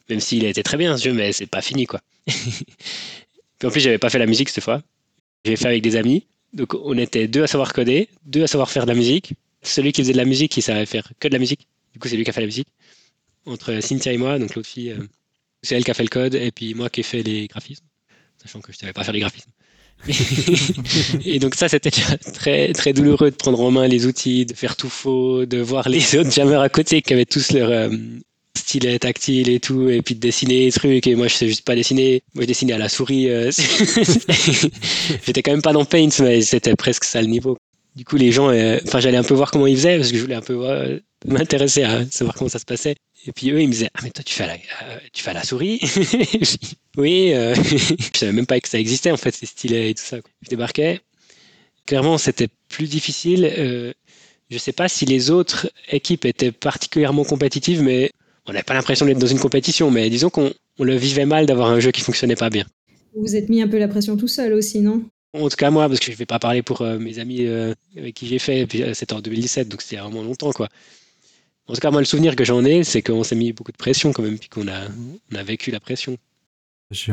D: Même s'il a été très bien ce jeu, mais c'est pas fini quoi. en plus, j'avais pas fait la musique cette fois. J'ai fait avec des amis. Donc on était deux à savoir coder, deux à savoir faire de la musique. Celui qui faisait de la musique, il savait faire que de la musique. Du coup, c'est lui qui a fait la musique. Entre Cynthia et moi, donc l'autre fille, euh, c'est elle qui a fait le code, et puis moi qui ai fait les graphismes. Sachant que je savais pas faire les graphismes. et donc ça, c'était très, très douloureux de prendre en main les outils, de faire tout faux, de voir les autres jammers à côté qui avaient tous leur euh, stylet tactile et tout, et puis de dessiner des trucs, et moi je sais juste pas dessiner. Moi je dessinais à la souris. Euh, J'étais quand même pas dans Paint, mais c'était presque ça le niveau. Du coup, les gens, euh, enfin, j'allais un peu voir comment ils faisaient, parce que je voulais un peu m'intéresser à savoir comment ça se passait. Et puis eux, ils me disaient, ah mais toi, tu fais à la, tu fais la souris Oui, euh, je savais même pas que ça existait en fait, ces stylets et tout ça. Je débarquais. Clairement, c'était plus difficile. Euh, je sais pas si les autres équipes étaient particulièrement compétitives, mais on n'avait pas l'impression d'être dans une compétition. Mais disons qu'on le vivait mal d'avoir un jeu qui fonctionnait pas bien.
C: Vous vous êtes mis un peu la pression tout seul aussi, non?
D: En tout cas, moi, parce que je ne vais pas parler pour euh, mes amis euh, avec qui j'ai fait. C'était en 2017, donc c'était vraiment longtemps, quoi. En tout cas, moi, le souvenir que j'en ai, c'est qu'on s'est mis beaucoup de pression quand même, puis qu'on a, on a vécu la pression.
B: J'ai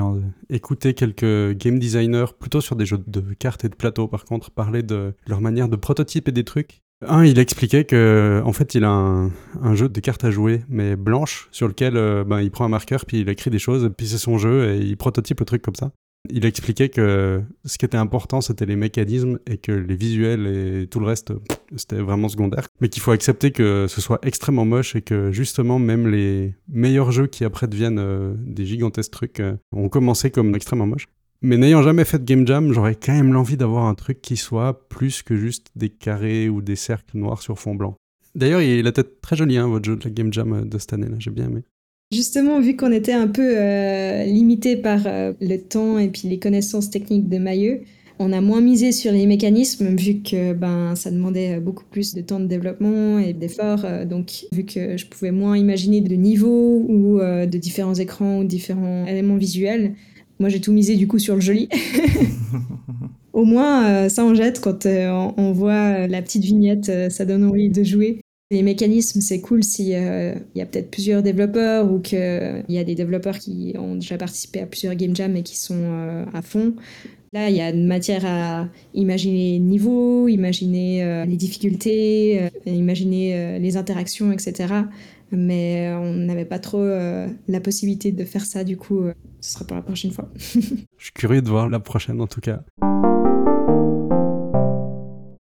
B: écouté quelques game designers, plutôt sur des jeux de cartes et de plateau par contre, parler de leur manière de prototyper des trucs. Un, il expliquait que en fait, il a un, jeu de cartes à jouer, mais blanche, sur lequel euh, ben, il prend un marqueur, puis il écrit des choses, puis c'est son jeu, et il prototype le truc comme ça. Il expliquait que ce qui était important, c'était les mécanismes et que les visuels et tout le reste, c'était vraiment secondaire. Mais qu'il faut accepter que ce soit extrêmement moche et que justement, même les meilleurs jeux qui après deviennent euh, des gigantesques trucs euh, ont commencé comme extrêmement moches. Mais n'ayant jamais fait de game jam, j'aurais quand même l'envie d'avoir un truc qui soit plus que juste des carrés ou des cercles noirs sur fond blanc. D'ailleurs, il a tête très jolie, hein, votre jeu de game jam de cette année, j'ai bien aimé.
C: Justement, vu qu'on était un peu euh, limité par euh, le temps et puis les connaissances techniques de Mailleux, on a moins misé sur les mécanismes vu que ben ça demandait beaucoup plus de temps de développement et d'efforts. Euh, donc vu que je pouvais moins imaginer de niveaux ou de différents écrans ou différents éléments visuels, moi j'ai tout misé du coup sur le joli. Au moins ça en jette quand on voit la petite vignette, ça donne envie de jouer. Les mécanismes, c'est cool s'il euh, y a peut-être plusieurs développeurs ou qu'il y a des développeurs qui ont déjà participé à plusieurs game jams et qui sont euh, à fond. Là, il y a une matière à imaginer les niveaux, imaginer euh, les difficultés, imaginer les interactions, etc. Mais on n'avait pas trop la possibilité de faire ça, du coup, ce sera pour la prochaine fois.
B: Je suis curieux de voir la prochaine en tout cas.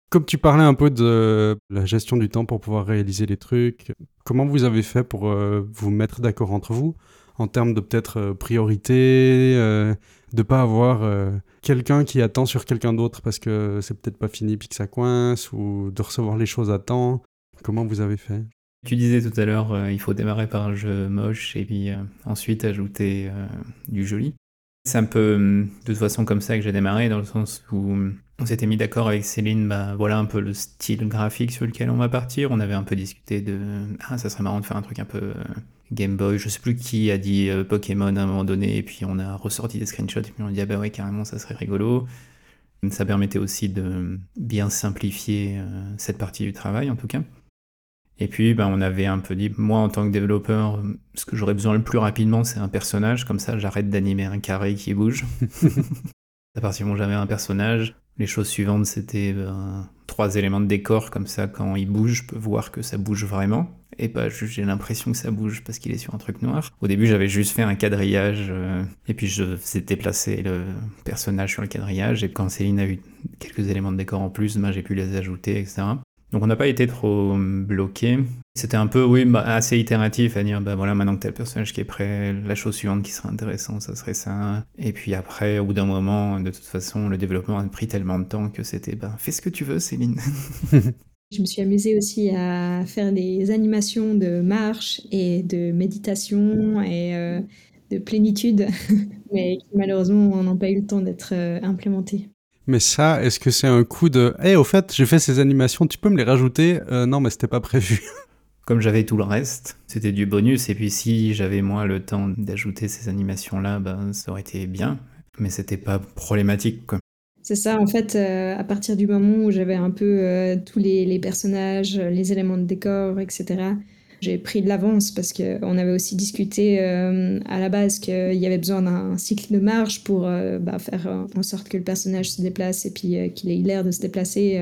B: Comme tu parlais un peu de la gestion du temps pour pouvoir réaliser les trucs, comment vous avez fait pour euh, vous mettre d'accord entre vous en termes de peut-être euh, priorité, euh, de pas avoir quelqu'un qui attend sur quelqu'un d'autre parce que c'est peut-être pas fini puis que ça coince ou de recevoir les choses à temps? Comment vous avez fait?
A: Tu disais tout à l'heure, il faut démarrer par un jeu moche et puis ensuite ajouter du joli. C'est un peu hum, de toute façon comme ça que j'ai démarré, dans le sens où hum, on s'était mis d'accord avec Céline, bah voilà un peu le style graphique sur lequel on va partir. On avait un peu discuté de ah ça serait marrant de faire un truc un peu euh, Game Boy. Je sais plus qui a dit euh, Pokémon à un moment donné, et puis on a ressorti des screenshots et puis on a dit ah bah ouais carrément ça serait rigolo. Ça permettait aussi de bien simplifier euh, cette partie du travail en tout cas. Et puis, ben, on avait un peu dit, moi en tant que développeur, ce que j'aurais besoin le plus rapidement, c'est un personnage. Comme ça, j'arrête d'animer un carré qui bouge. à partir du moment où j'avais un personnage, les choses suivantes, c'était ben, trois éléments de décor. Comme ça, quand il bouge, je peux voir que ça bouge vraiment. Et pas juste j'ai l'impression que ça bouge parce qu'il est sur un truc noir. Au début, j'avais juste fait un quadrillage. Euh, et puis, je faisais déplacer le personnage sur le quadrillage. Et quand Céline a eu quelques éléments de décor en plus, ben, j'ai pu les ajouter, etc. Donc on n'a pas été trop bloqué. C'était un peu, oui, bah, assez itératif à dire, bah voilà, maintenant que t'as le personnage qui est prêt, la chose suivante qui serait intéressante, ça serait ça. Et puis après, au bout d'un moment, de toute façon, le développement a pris tellement de temps que c'était, bah fais ce que tu veux, Céline.
C: Je me suis amusée aussi à faire des animations de marche et de méditation et euh, de plénitude, mais qui malheureusement n'ont pas eu le temps d'être euh, implémentées.
B: Mais ça, est-ce que c'est un coup de Eh, au fait, j'ai fait ces animations, tu peux me les rajouter? Euh, Non, mais c'était pas prévu.
A: comme j'avais tout le reste, c'était du bonus. Et puis si j'avais moi le temps d'ajouter ces animations-là, ben, ça aurait été bien. Mais c'était pas problématique. Quoi.
C: C'est ça, en fait, euh, à partir du moment où j'avais un peu euh, tous les, personnages, les éléments de décor, etc., j'ai pris de l'avance parce qu'on avait aussi discuté euh, à la base qu'il y avait besoin d'un cycle de marche pour bah, faire en sorte que le personnage se déplace et puis qu'il ait l'air de se déplacer.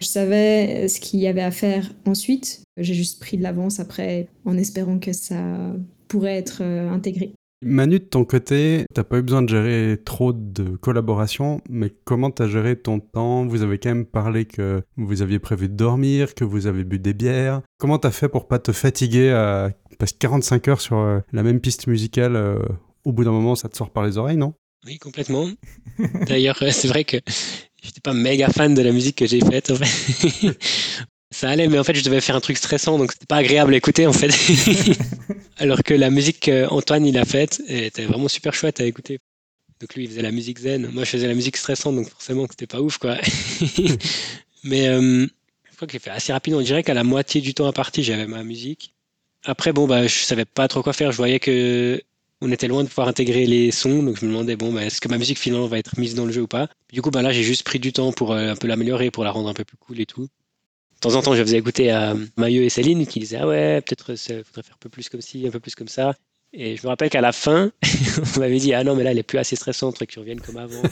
C: Je savais ce qu'il y avait à faire ensuite. J'ai juste pris de l'avance après en espérant que ça pourrait être intégré.
B: Manu, de ton côté, t'as pas eu besoin de gérer trop de collaboration, mais comment t'as géré ton temps? Vous avez quand même parlé que vous aviez prévu de dormir, que vous avez bu des bières. Comment t'as fait pour pas te fatiguer à passer 45 heures sur euh, la même piste musicale euh, Au bout d'un moment, ça te sort par les oreilles, non?
D: Oui, complètement. D'ailleurs, c'est vrai que j'étais pas méga fan de la musique que j'ai faite. Ça allait, mais en fait, je devais faire un truc stressant, donc c'était pas agréable à écouter, en fait. Alors que la musique qu'Antoine, il a faite, était vraiment super chouette à écouter. Donc lui, il faisait la musique zen. Moi, je faisais la musique stressante, donc forcément, c'était pas ouf, quoi. mais euh, je crois que j'ai fait assez rapidement. On dirait qu'à la moitié du temps à partir, j'avais ma musique. Après, bon, bah, je savais pas trop quoi faire. Je voyais que on était loin de pouvoir intégrer les sons, donc je me demandais, bon, bah, est-ce que ma musique finalement va être mise dans le jeu ou pas Du coup, bah, là, j'ai juste pris du temps pour euh, un peu l'améliorer, pour la rendre un peu plus cool et tout de temps en temps, je faisais écouter à Maillot et Céline qui disaient Ah ouais, peut-être il faudrait faire un peu plus comme ci, un peu plus comme ça. Et je me rappelle qu'à la fin, on m'avait dit Ah non, mais là, elle est plus assez stressante, faudrait que tu reviennes comme avant.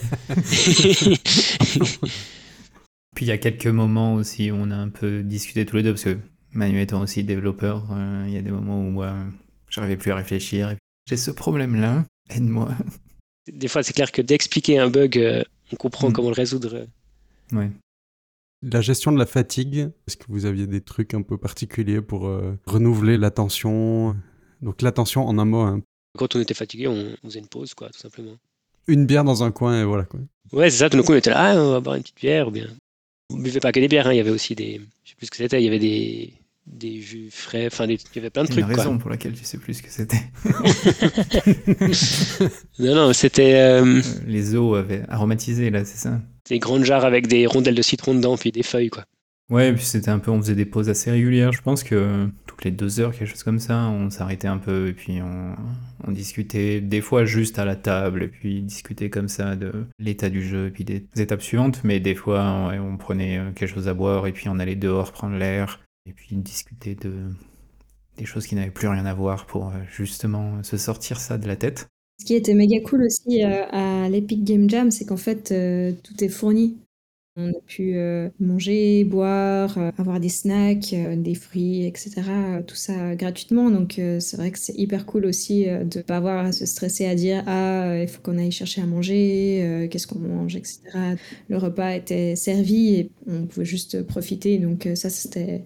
A: Puis il y a quelques moments aussi où on a un peu discuté tous les deux, parce que Manu étant aussi développeur, euh, il y a des moments où moi, j'arrivais plus à réfléchir. J'ai ce problème-là, aide-moi.
D: Des fois, c'est clair que d'expliquer un bug, euh, on comprend mm. comment le résoudre.
A: Ouais.
B: La gestion de la fatigue, est-ce que vous aviez des trucs un peu particuliers pour euh, renouveler l'attention? Donc l'attention en un mot. Hein.
D: Quand on était fatigué, on, faisait une pause, quoi, tout simplement.
B: Une bière dans un coin et voilà quoi.
D: Ouais, c'est ça. Tout d'un coup, on était là, ah, on va boire une petite bière ou bien. On buvait pas que des bières, hein. il y avait aussi des, je sais plus ce que c'était, il y avait des, des jus frais, enfin, il y avait plein de trucs.
A: Il y a une raison pour laquelle je sais plus ce que c'était.
D: non, non, c'était. Euh,
A: les eaux avaient aromatisé, là, c'est ça?
D: Des grandes jarres avec des rondelles de citron dedans, puis des feuilles, quoi.
A: Ouais, puis c'était un peu, on faisait des pauses assez régulières. Je pense que toutes les deux heures, quelque chose comme ça, on s'arrêtait un peu et puis on, discutait des fois juste à la table et puis discuter comme ça de l'état du jeu et puis des étapes suivantes. Mais des fois, on prenait euh, quelque chose à boire et puis on allait dehors prendre l'air et puis discuter de des choses qui n'avaient plus rien à voir pour euh, justement se sortir ça de la tête.
C: Ce qui était méga cool aussi euh, à l'Epic Game Jam, c'est qu'en fait, euh, tout est fourni. On a pu manger, boire, avoir des snacks, des fruits, etc. Tout ça gratuitement. Donc c'est vrai que c'est hyper cool aussi de ne pas avoir à se stresser à dire Ah, il faut qu'on aille chercher à manger, qu'est-ce qu'on mange, etc. Le repas était servi et on pouvait juste profiter. Donc ça, c'était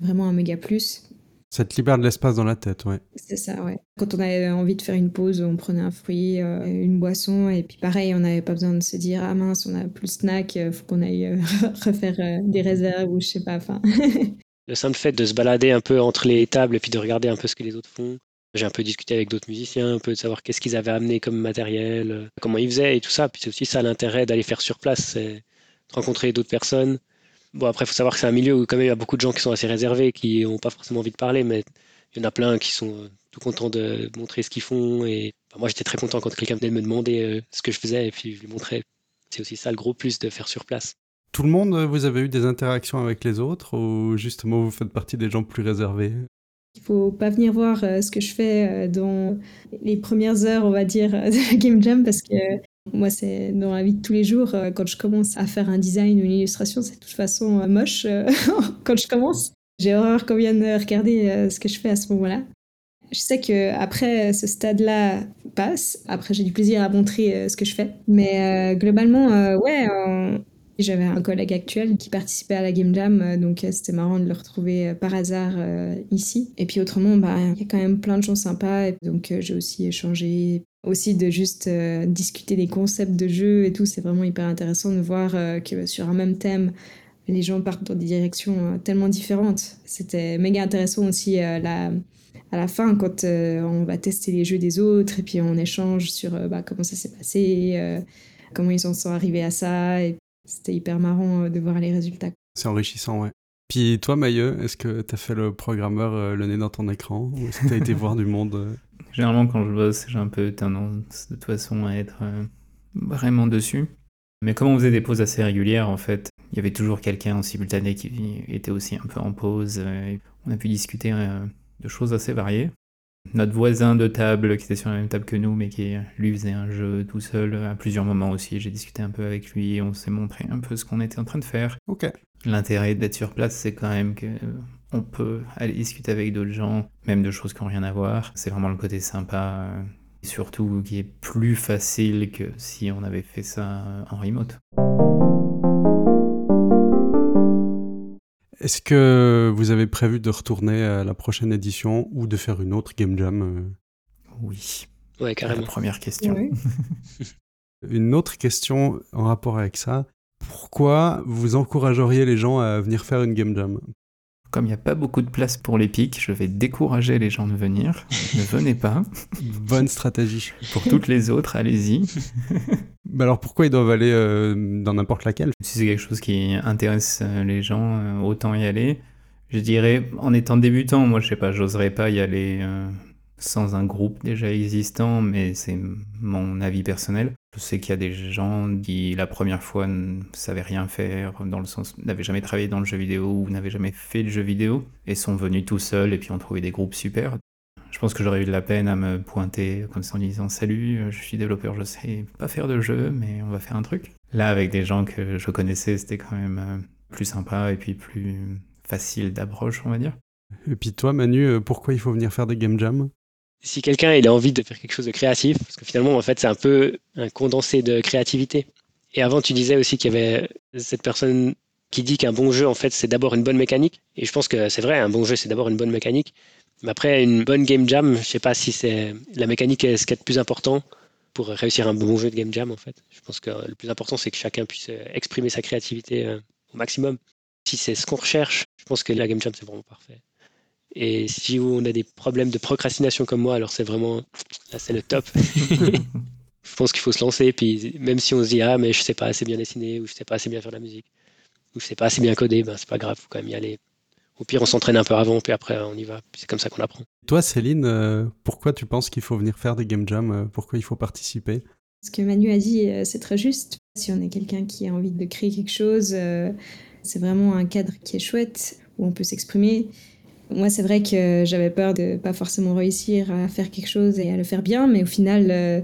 C: vraiment un méga plus.
B: Ça te libère de l'espace dans la tête, ouais.
C: C'est ça, ouais. Quand on avait envie de faire une pause, on prenait un fruit, euh, une boisson, et puis pareil, on n'avait pas besoin de se dire ah mince, on a plus de snack, il euh, faut qu'on aille euh, refaire des réserves ou je sais pas. Enfin.
D: Le simple fait de se balader un peu entre les tables et puis de regarder un peu ce que les autres font. J'ai un peu discuté avec d'autres musiciens, un peu de savoir qu'est-ce qu'ils avaient amené comme matériel, comment ils faisaient et tout ça. Puis c'est aussi ça l'intérêt d'aller faire sur place, c'est de rencontrer d'autres personnes Bon, après, il faut savoir que c'est un milieu où quand même il y a beaucoup de gens qui sont assez réservés, qui n'ont pas forcément envie de parler, mais il y en a plein qui sont euh, tout contents de montrer ce qu'ils font. Et moi, j'étais très content quand quelqu'un venait de me demander euh, ce que je faisais et puis je lui montrais. C'est aussi ça le gros plus de faire sur place.
B: Tout le monde, euh, vous avez eu des interactions avec les autres ou justement vous faites partie des gens plus réservés?
C: Il faut pas venir voir ce que je fais dans les premières heures, on va dire, de la Game Jam parce que moi, c'est dans la vie de tous les jours, euh, quand je commence à faire un design ou une illustration, c'est de toute façon euh, moche euh, quand je commence. J'ai horreur qu'on vienne regarder ce que je fais à ce moment-là. Je sais que après ce stade-là passe, après j'ai du plaisir à montrer ce que je fais. Mais globalement, ouais, j'avais un collègue actuel qui participait à la Game Jam, donc c'était marrant de le retrouver par hasard ici. Et puis autrement, bah, il y a quand même plein de gens sympas, donc j'ai aussi échangé aussi de juste euh, discuter des concepts de jeu et tout, c'est vraiment hyper intéressant de voir euh, que sur un même thème, les gens partent dans des directions euh, tellement différentes. C'était méga intéressant aussi la, à la fin quand on va tester les jeux des autres et puis on échange sur bah, comment ça s'est passé, comment ils en sont arrivés à ça. C'était hyper marrant de voir les résultats.
B: C'est enrichissant, ouais. Puis toi, Mailleux, est-ce que tu as fait le programmeur le nez dans ton écran Ou est-ce que tu as été voir du monde
A: Généralement, quand je bosse, j'ai un peu tendance de toute façon à être euh, vraiment dessus. Mais comme on faisait des pauses assez régulières, en fait, il y avait toujours quelqu'un en simultané qui était aussi un peu en pause. et on a pu discuter de choses assez variées. Notre voisin de table, qui était sur la même table que nous, mais qui lui faisait un jeu tout seul à plusieurs moments aussi. J'ai discuté un peu avec lui, on s'est montré un peu ce qu'on était en train de faire.
B: Ok.
A: L'intérêt d'être sur place, c'est quand même que on peut aller discuter avec d'autres gens, même de choses qui n'ont rien à voir. C'est vraiment le côté sympa, euh, surtout qui est plus facile que si on avait fait ça en remote.
B: Est-ce que vous avez prévu de retourner à la prochaine édition ou de faire une autre Game Jam euh?
A: Oui.
D: Ouais, carrément.
A: La première question.
B: Une autre question en rapport avec ça. Pourquoi vous encourageriez les gens à venir faire une Game Jam?
A: Comme il n'y a pas beaucoup de place pour les pics, je vais décourager les gens de venir. ne venez pas.
B: Bonne stratégie.
A: Pour toutes les autres, allez-y.
B: Bah alors pourquoi ils doivent aller euh, dans n'importe laquelle?
A: Si c'est quelque chose qui intéresse euh, les gens, euh, autant y aller. Je dirais, en étant débutant, moi je sais pas, j'oserais pas y aller euh, sans un groupe déjà existant, mais c'est mon avis personnel. Je sais qu'il y a des gens qui la première fois ne savaient rien faire, dans le sens n'avaient jamais travaillé dans le jeu vidéo ou n'avaient jamais fait de jeu vidéo, et sont venus tout seuls et puis ont trouvé des groupes super. Je pense que j'aurais eu de la peine à me pointer comme ça en disant Salut, je suis développeur, je sais pas faire de jeu, mais on va faire un truc. Là, avec des gens que je connaissais, c'était quand même euh, plus sympa et puis plus facile d'approche, on va dire.
B: Et puis toi Manu, euh, pourquoi il faut venir faire des Game Jam
D: Si quelqu'un il a envie de faire quelque chose de créatif, parce que finalement en fait c'est un peu un condensé de créativité. Et avant tu disais aussi qu'il y avait cette personne qui dit qu'un bon jeu en fait c'est d'abord une bonne mécanique. Et je pense que c'est vrai, un bon jeu c'est d'abord une bonne mécanique. Mais après une bonne game jam, je sais pas si c'est la mécanique est ce qui est le plus important pour réussir un bon jeu de game jam en fait. Je pense que le plus important c'est que chacun puisse exprimer sa créativité euh, au maximum. Si c'est ce qu'on recherche, je pense que la game jam c'est vraiment parfait. Et si on a des problèmes de procrastination comme moi, alors c'est vraiment là c'est le top. je pense qu'il faut se lancer, puis même si on se dit ah mais je sais pas assez bien dessiner ou je sais pas assez bien faire de la musique ou je sais pas assez bien coder, ben c'est pas grave, faut quand même y aller. Au pire on s'entraîne un peu avant, puis après on y va. C'est comme ça qu'on apprend.
B: Toi Céline, euh, pourquoi tu penses qu'il faut venir faire des Game Jam euh, Pourquoi il faut participer?
C: Ce que Manu a dit, euh, c'est très juste. Si on est quelqu'un qui a envie de créer quelque chose, euh, c'est vraiment un cadre qui est chouette, où on peut s'exprimer. Moi, c'est vrai que j'avais peur de pas forcément réussir à faire quelque chose et à le faire bien, mais au final, euh,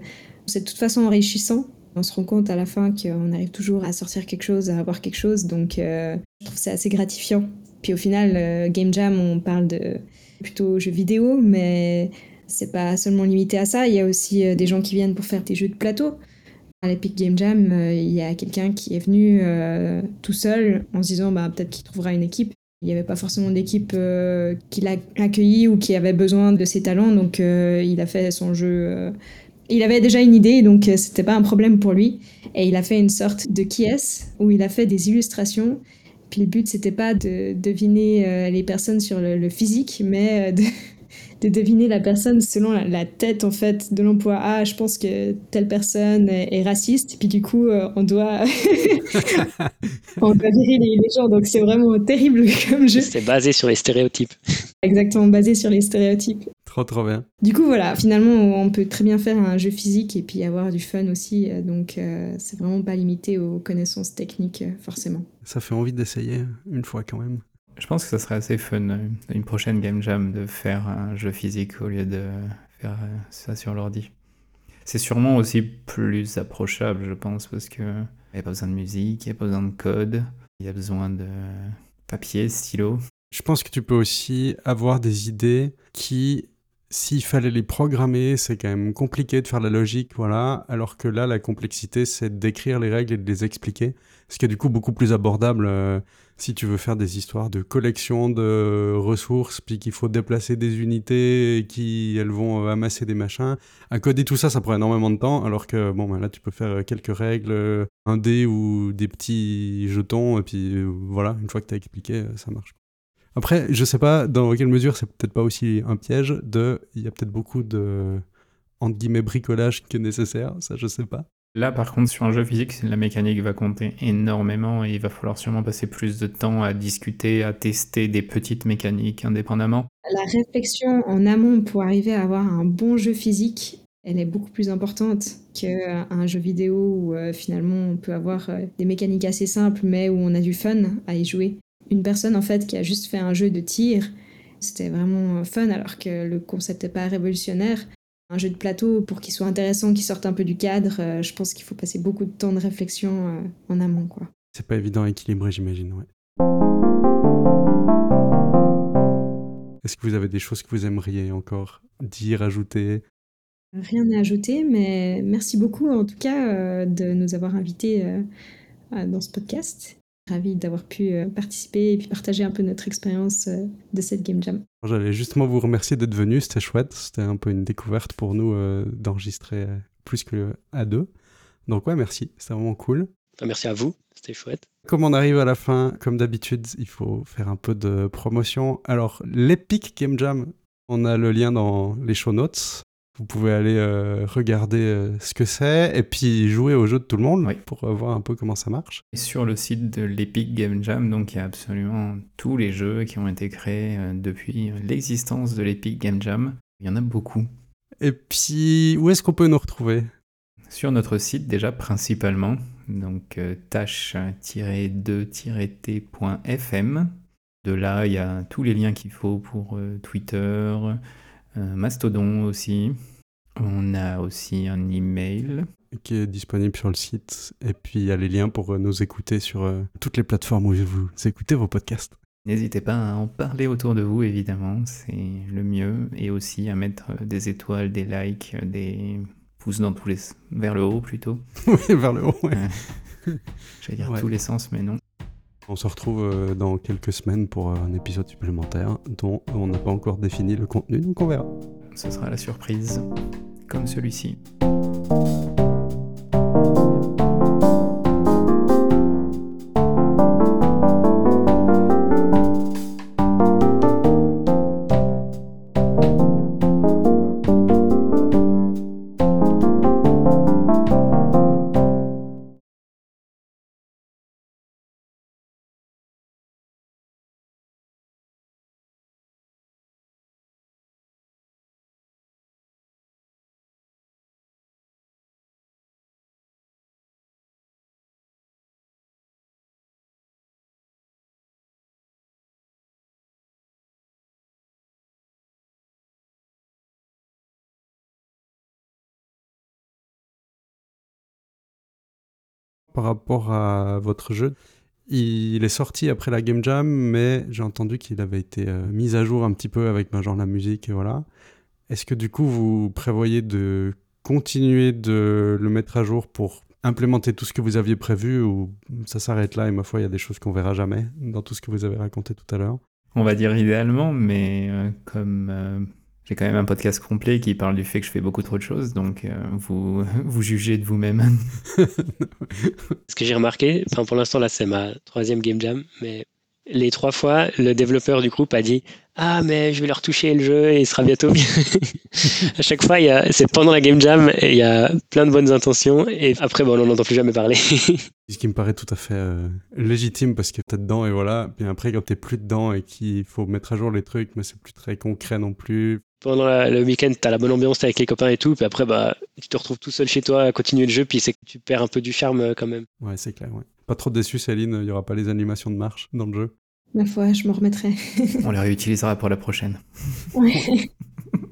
C: c'est de toute façon enrichissant. On se rend compte à la fin qu'on arrive toujours à sortir quelque chose, à avoir quelque chose, donc euh, je trouve ça assez gratifiant. Puis au final, euh, Game Jam, on parle de plutôt jeux vidéo, mais c'est pas seulement limité à ça. Il y a aussi des gens qui viennent pour faire des jeux de plateau. À l'Epic Game Jam, il y a quelqu'un qui est venu tout seul en se disant bah, peut-être qu'il trouvera une équipe. Il n'y avait pas forcément d'équipe euh, qui l'a accueilli ou qui avait besoin de ses talents, donc euh, il a fait son jeu. euh, Il avait déjà une idée, donc euh, c'était pas un problème pour lui. Et il a fait une sorte de qui est où il a fait des illustrations. Puis le but, c'était pas de deviner euh, les personnes sur le, le physique, mais euh, de, de deviner la personne selon la, la tête en fait de l'emploi. Ah, je pense que telle personne est, est raciste, puis du coup, euh, on doit on doit virer les, les gens. Donc c'est vraiment terrible comme jeu.
D: C'est basé sur les stéréotypes.
C: Exactement basé sur les stéréotypes.
B: Trop trop bien.
C: Du coup, voilà, finalement, on peut très bien faire un jeu physique et puis avoir du fun aussi. euh, Donc, euh, c'est vraiment pas limité aux connaissances techniques, forcément.
B: Ça fait envie d'essayer une fois quand même.
A: Je pense que ça serait assez fun, euh, une prochaine Game Jam, de faire un jeu physique au lieu de faire euh, ça sur l'ordi. C'est sûrement aussi plus approchable, je pense, parce que il n'y a pas besoin de musique, il n'y a pas besoin de code, il y a besoin de papier, stylo.
B: Je pense que tu peux aussi avoir des idées qui, s'il fallait les programmer, c'est quand même compliqué de faire la logique, voilà. Alors que là, la complexité, c'est d'écrire les règles et de les expliquer. Ce qui est du coup beaucoup plus abordable euh, si tu veux faire des histoires de collection de ressources, puis qu'il faut déplacer des unités, qui elles vont euh, amasser des machins. À coder tout ça, ça prend énormément de temps, alors que bon, ben là, tu peux faire euh, quelques règles, euh, un dé ou des petits jetons, et puis voilà, une fois que tu as expliqué, ça marche. Après, je sais pas dans quelle mesure c'est peut-être pas aussi un piège de. Il y a peut-être beaucoup de. entre guillemets bricolage qui est nécessaire, ça je sais pas.
A: Là, par contre, sur un jeu physique, la mécanique va compter énormément et il va falloir sûrement passer plus de temps à discuter, à tester des petites mécaniques indépendamment.
C: La réflexion en amont pour arriver à avoir un bon jeu physique, elle est beaucoup plus importante qu'un jeu vidéo où euh, finalement on peut avoir euh, des mécaniques assez simples mais où on a du fun à y jouer. Une personne en fait qui a juste fait un jeu de tir, c'était vraiment fun alors que le concept n'est pas révolutionnaire un jeu de plateau, pour qu'il soit intéressant, qu'il sorte un peu du cadre, euh, je pense qu'il faut passer beaucoup de temps de réflexion euh, en amont. quoi.
B: C'est pas évident à équilibrer, j'imagine, ouais. Est-ce que vous avez des choses que vous aimeriez encore dire, ajouter?
C: Rien à ajouter, mais merci beaucoup en tout cas euh, de nous avoir invités dans ce podcast. Ravi d'avoir pu euh, participer et puis partager un peu notre expérience euh, de cette Game Jam.
B: J'allais justement vous remercier d'être venu, c'était chouette, c'était un peu une découverte pour nous euh, d'enregistrer plus que à deux. Donc ouais, merci, c'était vraiment cool.
D: Merci à vous, c'était chouette.
B: Comme on arrive à la fin, comme d'habitude, il faut faire un peu de promotion. Alors, l'Epic Game Jam, on a le lien dans les show notes. Vous pouvez aller euh, regarder euh, ce que c'est et puis jouer au jeu de tout le monde pour euh, voir un peu comment ça marche.
A: Et sur le site de l'Epic Game Jam, donc il y a absolument tous les jeux qui ont été créés depuis l'existence de l'Epic Game Jam. Il y en a beaucoup.
B: Et puis, où est-ce qu'on peut nous retrouver?
A: Sur notre site déjà principalement, donc tâche-2-t.fm. De là, il y a tous les liens qu'il faut pour Twitter, Mastodon aussi. On a aussi un email
B: qui est disponible sur le site. Et puis il y a les liens pour euh, nous écouter sur euh, toutes les plateformes où vous écoutez vos podcasts.
A: N'hésitez pas à en parler autour de vous, évidemment, c'est le mieux. Et aussi à mettre des étoiles, des likes, des pouces dans tous les... vers le haut plutôt.
B: oui, vers le haut, ouais.
A: J'allais dire tous les sens, mais non.
B: On se retrouve euh, dans quelques semaines pour euh, un épisode supplémentaire dont on n'a pas encore défini le contenu, donc on verra.
A: Ce sera la surprise, comme celui-ci.
B: Par rapport à votre jeu. Il est sorti après la Game Jam, mais j'ai entendu qu'il avait été euh, mis à jour un petit peu avec ben, genre la musique et voilà. Est-ce que du coup vous prévoyez de continuer de le mettre à jour pour implémenter tout ce que vous aviez prévu ou ça s'arrête là et ma foi il y a des choses qu'on verra jamais dans tout ce que vous avez raconté tout à l'heure?
A: On va dire idéalement, mais euh, comme euh, j'ai quand même un podcast complet qui parle du fait que je fais beaucoup trop de choses, donc euh, vous, vous jugez de vous-même.
D: Ce que j'ai remarqué, enfin pour l'instant là c'est ma troisième game jam, mais les trois fois le développeur du groupe a dit ah mais je vais leur toucher le jeu et il sera bientôt bien. à chaque fois c'est pendant la game jam et il y a plein de bonnes intentions et après bon on n'entend plus jamais parler.
B: Ce qui me paraît tout à fait euh, légitime parce que t'es dedans et voilà. Puis après quand t'es plus dedans et qu'il faut mettre à jour les trucs mais c'est plus très concret non plus
D: pendant le week-end, tu as la bonne ambiance, avec les copains et tout, puis après, bah, tu te retrouves tout seul chez toi à continuer le jeu, puis c'est que tu perds un peu du charme euh, quand même.
B: Ouais, c'est clair, ouais. Pas trop déçu, Céline, il n'y aura pas les animations de marche dans le jeu.
C: Ma foi, je m'en remettrai.
A: On les réutilisera pour la prochaine.
C: Ouais.